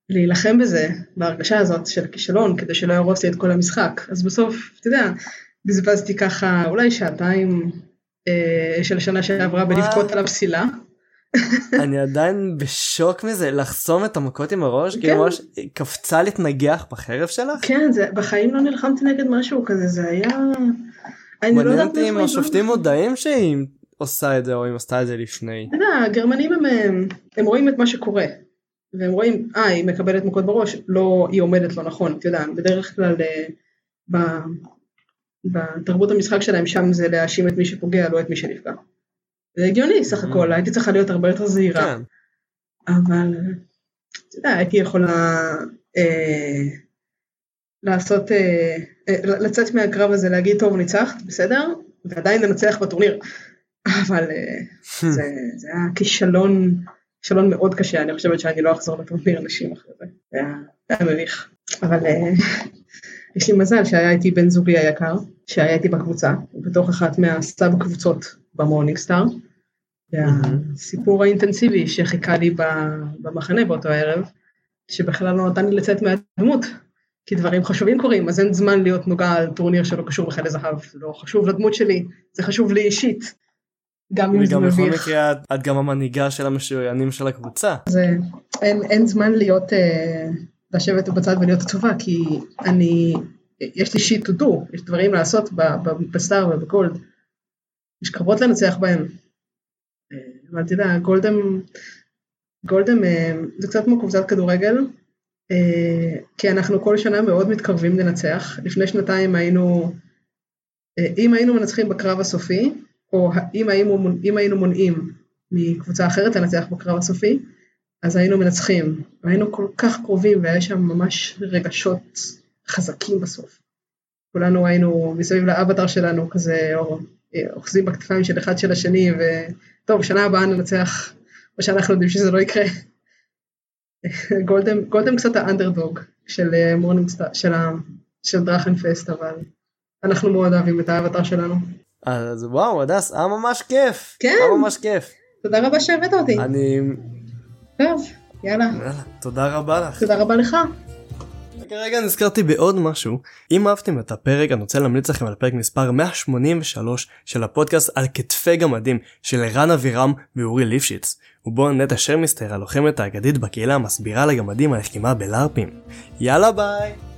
להילחם בזה, בהרגשה הזאת של הכישלון, כדי שלא יהרוס לי את כל המשחק. אז בסוף, אתה יודע, בזבזתי ככה אולי שעתיים של שנה שעברה בלבכות על הפסילה. אני עדיין בשוק מזה לחסום את המכות עם הראש כאילו כן. כאילו ממש קפצה להתנגח בחרב שלך כן זה בחיים לא נלחמתי נגד משהו כזה זה היה. אני לא יודעת אותי אם השופטים מודעים שהיא עושה את זה או אם עשתה את זה לפני. אתה יודע הגרמנים הם, הם, הם רואים את מה שקורה והם רואים אה היא מקבלת מכות בראש לא היא עומדת לא נכון אתה יודע בדרך כלל אה, ב, בתרבות המשחק שלהם שם זה להאשים את מי שפוגע לא את מי שנפגע. זה הגיוני סך הכל, הייתי צריכה להיות הרבה יותר זהירה. כן. אבל, אתה יודע, הייתי יכולה אה, לעשות, אה, אה, לצאת מהקרב הזה, להגיד, טוב, ניצחת, בסדר, ועדיין לנצח בטורניר. אבל אה, זה, זה היה כישלון, כישלון מאוד קשה, אני חושבת שאני לא אחזור לטורניר נשים אחרי זה. זה היה מביך. אבל אה, יש לי מזל שהיה איתי בן זוגי היקר, שהיה איתי בקבוצה, בתוך אחת מה sub קבוצות ב Morning Star. והסיפור האינטנסיבי שחיכה לי במחנה באותו ערב, שבכלל לא נתן לי לצאת מהדמות, כי דברים חשובים קורים, אז אין זמן להיות נוגע על טורניר שלא קשור בכלל לזהב, זה לא חשוב לדמות שלי, זה חשוב לי אישית. גם אם זה מביך. וגם בכל מקרה את גם המנהיגה של המשוריינים של הקבוצה. זה, אין, אין זמן להיות, אה, לשבת בצד ולהיות טובה, כי אני, יש לי שיט to do, יש דברים לעשות בסטאר ובגולד. יש קרבות לנצח בהם. אה, אבל אתה יודע, גולדם, גולדם אה, זה קצת כמו קבוצת כדורגל, אה, כי אנחנו כל שנה מאוד מתקרבים לנצח. לפני שנתיים היינו, אם היינו מנצחים בקרב הסופי, או אם היינו, אם היינו מונעים מקבוצה אחרת לנצח בקרב הסופי, אז היינו מנצחים. היינו כל כך קרובים והיה שם ממש רגשות חזקים בסוף. כולנו היינו מסביב לאבטר שלנו כזה, או אוחזים בכתפיים של אחד של השני, וטוב, שנה הבאה ננצח, או שאנחנו יודעים שזה לא יקרה. Gold הם, Gold הם קצת האנדרדוג של אה, Morning של, של Drachenfest, אבל אנחנו מאוד אוהבים את האבטר שלנו. אז וואו, הדס, היה ממש כיף. כן. היה ממש כיף. תודה רבה שהבאת אותי. אני... טוב, יאללה. יאללה, תודה רבה לך. תודה רבה לך. כרגע נזכרתי בעוד משהו. אם אהבתם את הפרק, אני רוצה להמליץ לכם על פרק מספר 183 של הפודקאסט על כתפי גמדים של ערן אבירם ואורי ליפשיץ. ובו נטע שרמיסטר, הלוחמת האגדית בקהילה, מסבירה לגמדים על לחימה בלארפים. יאללה ביי!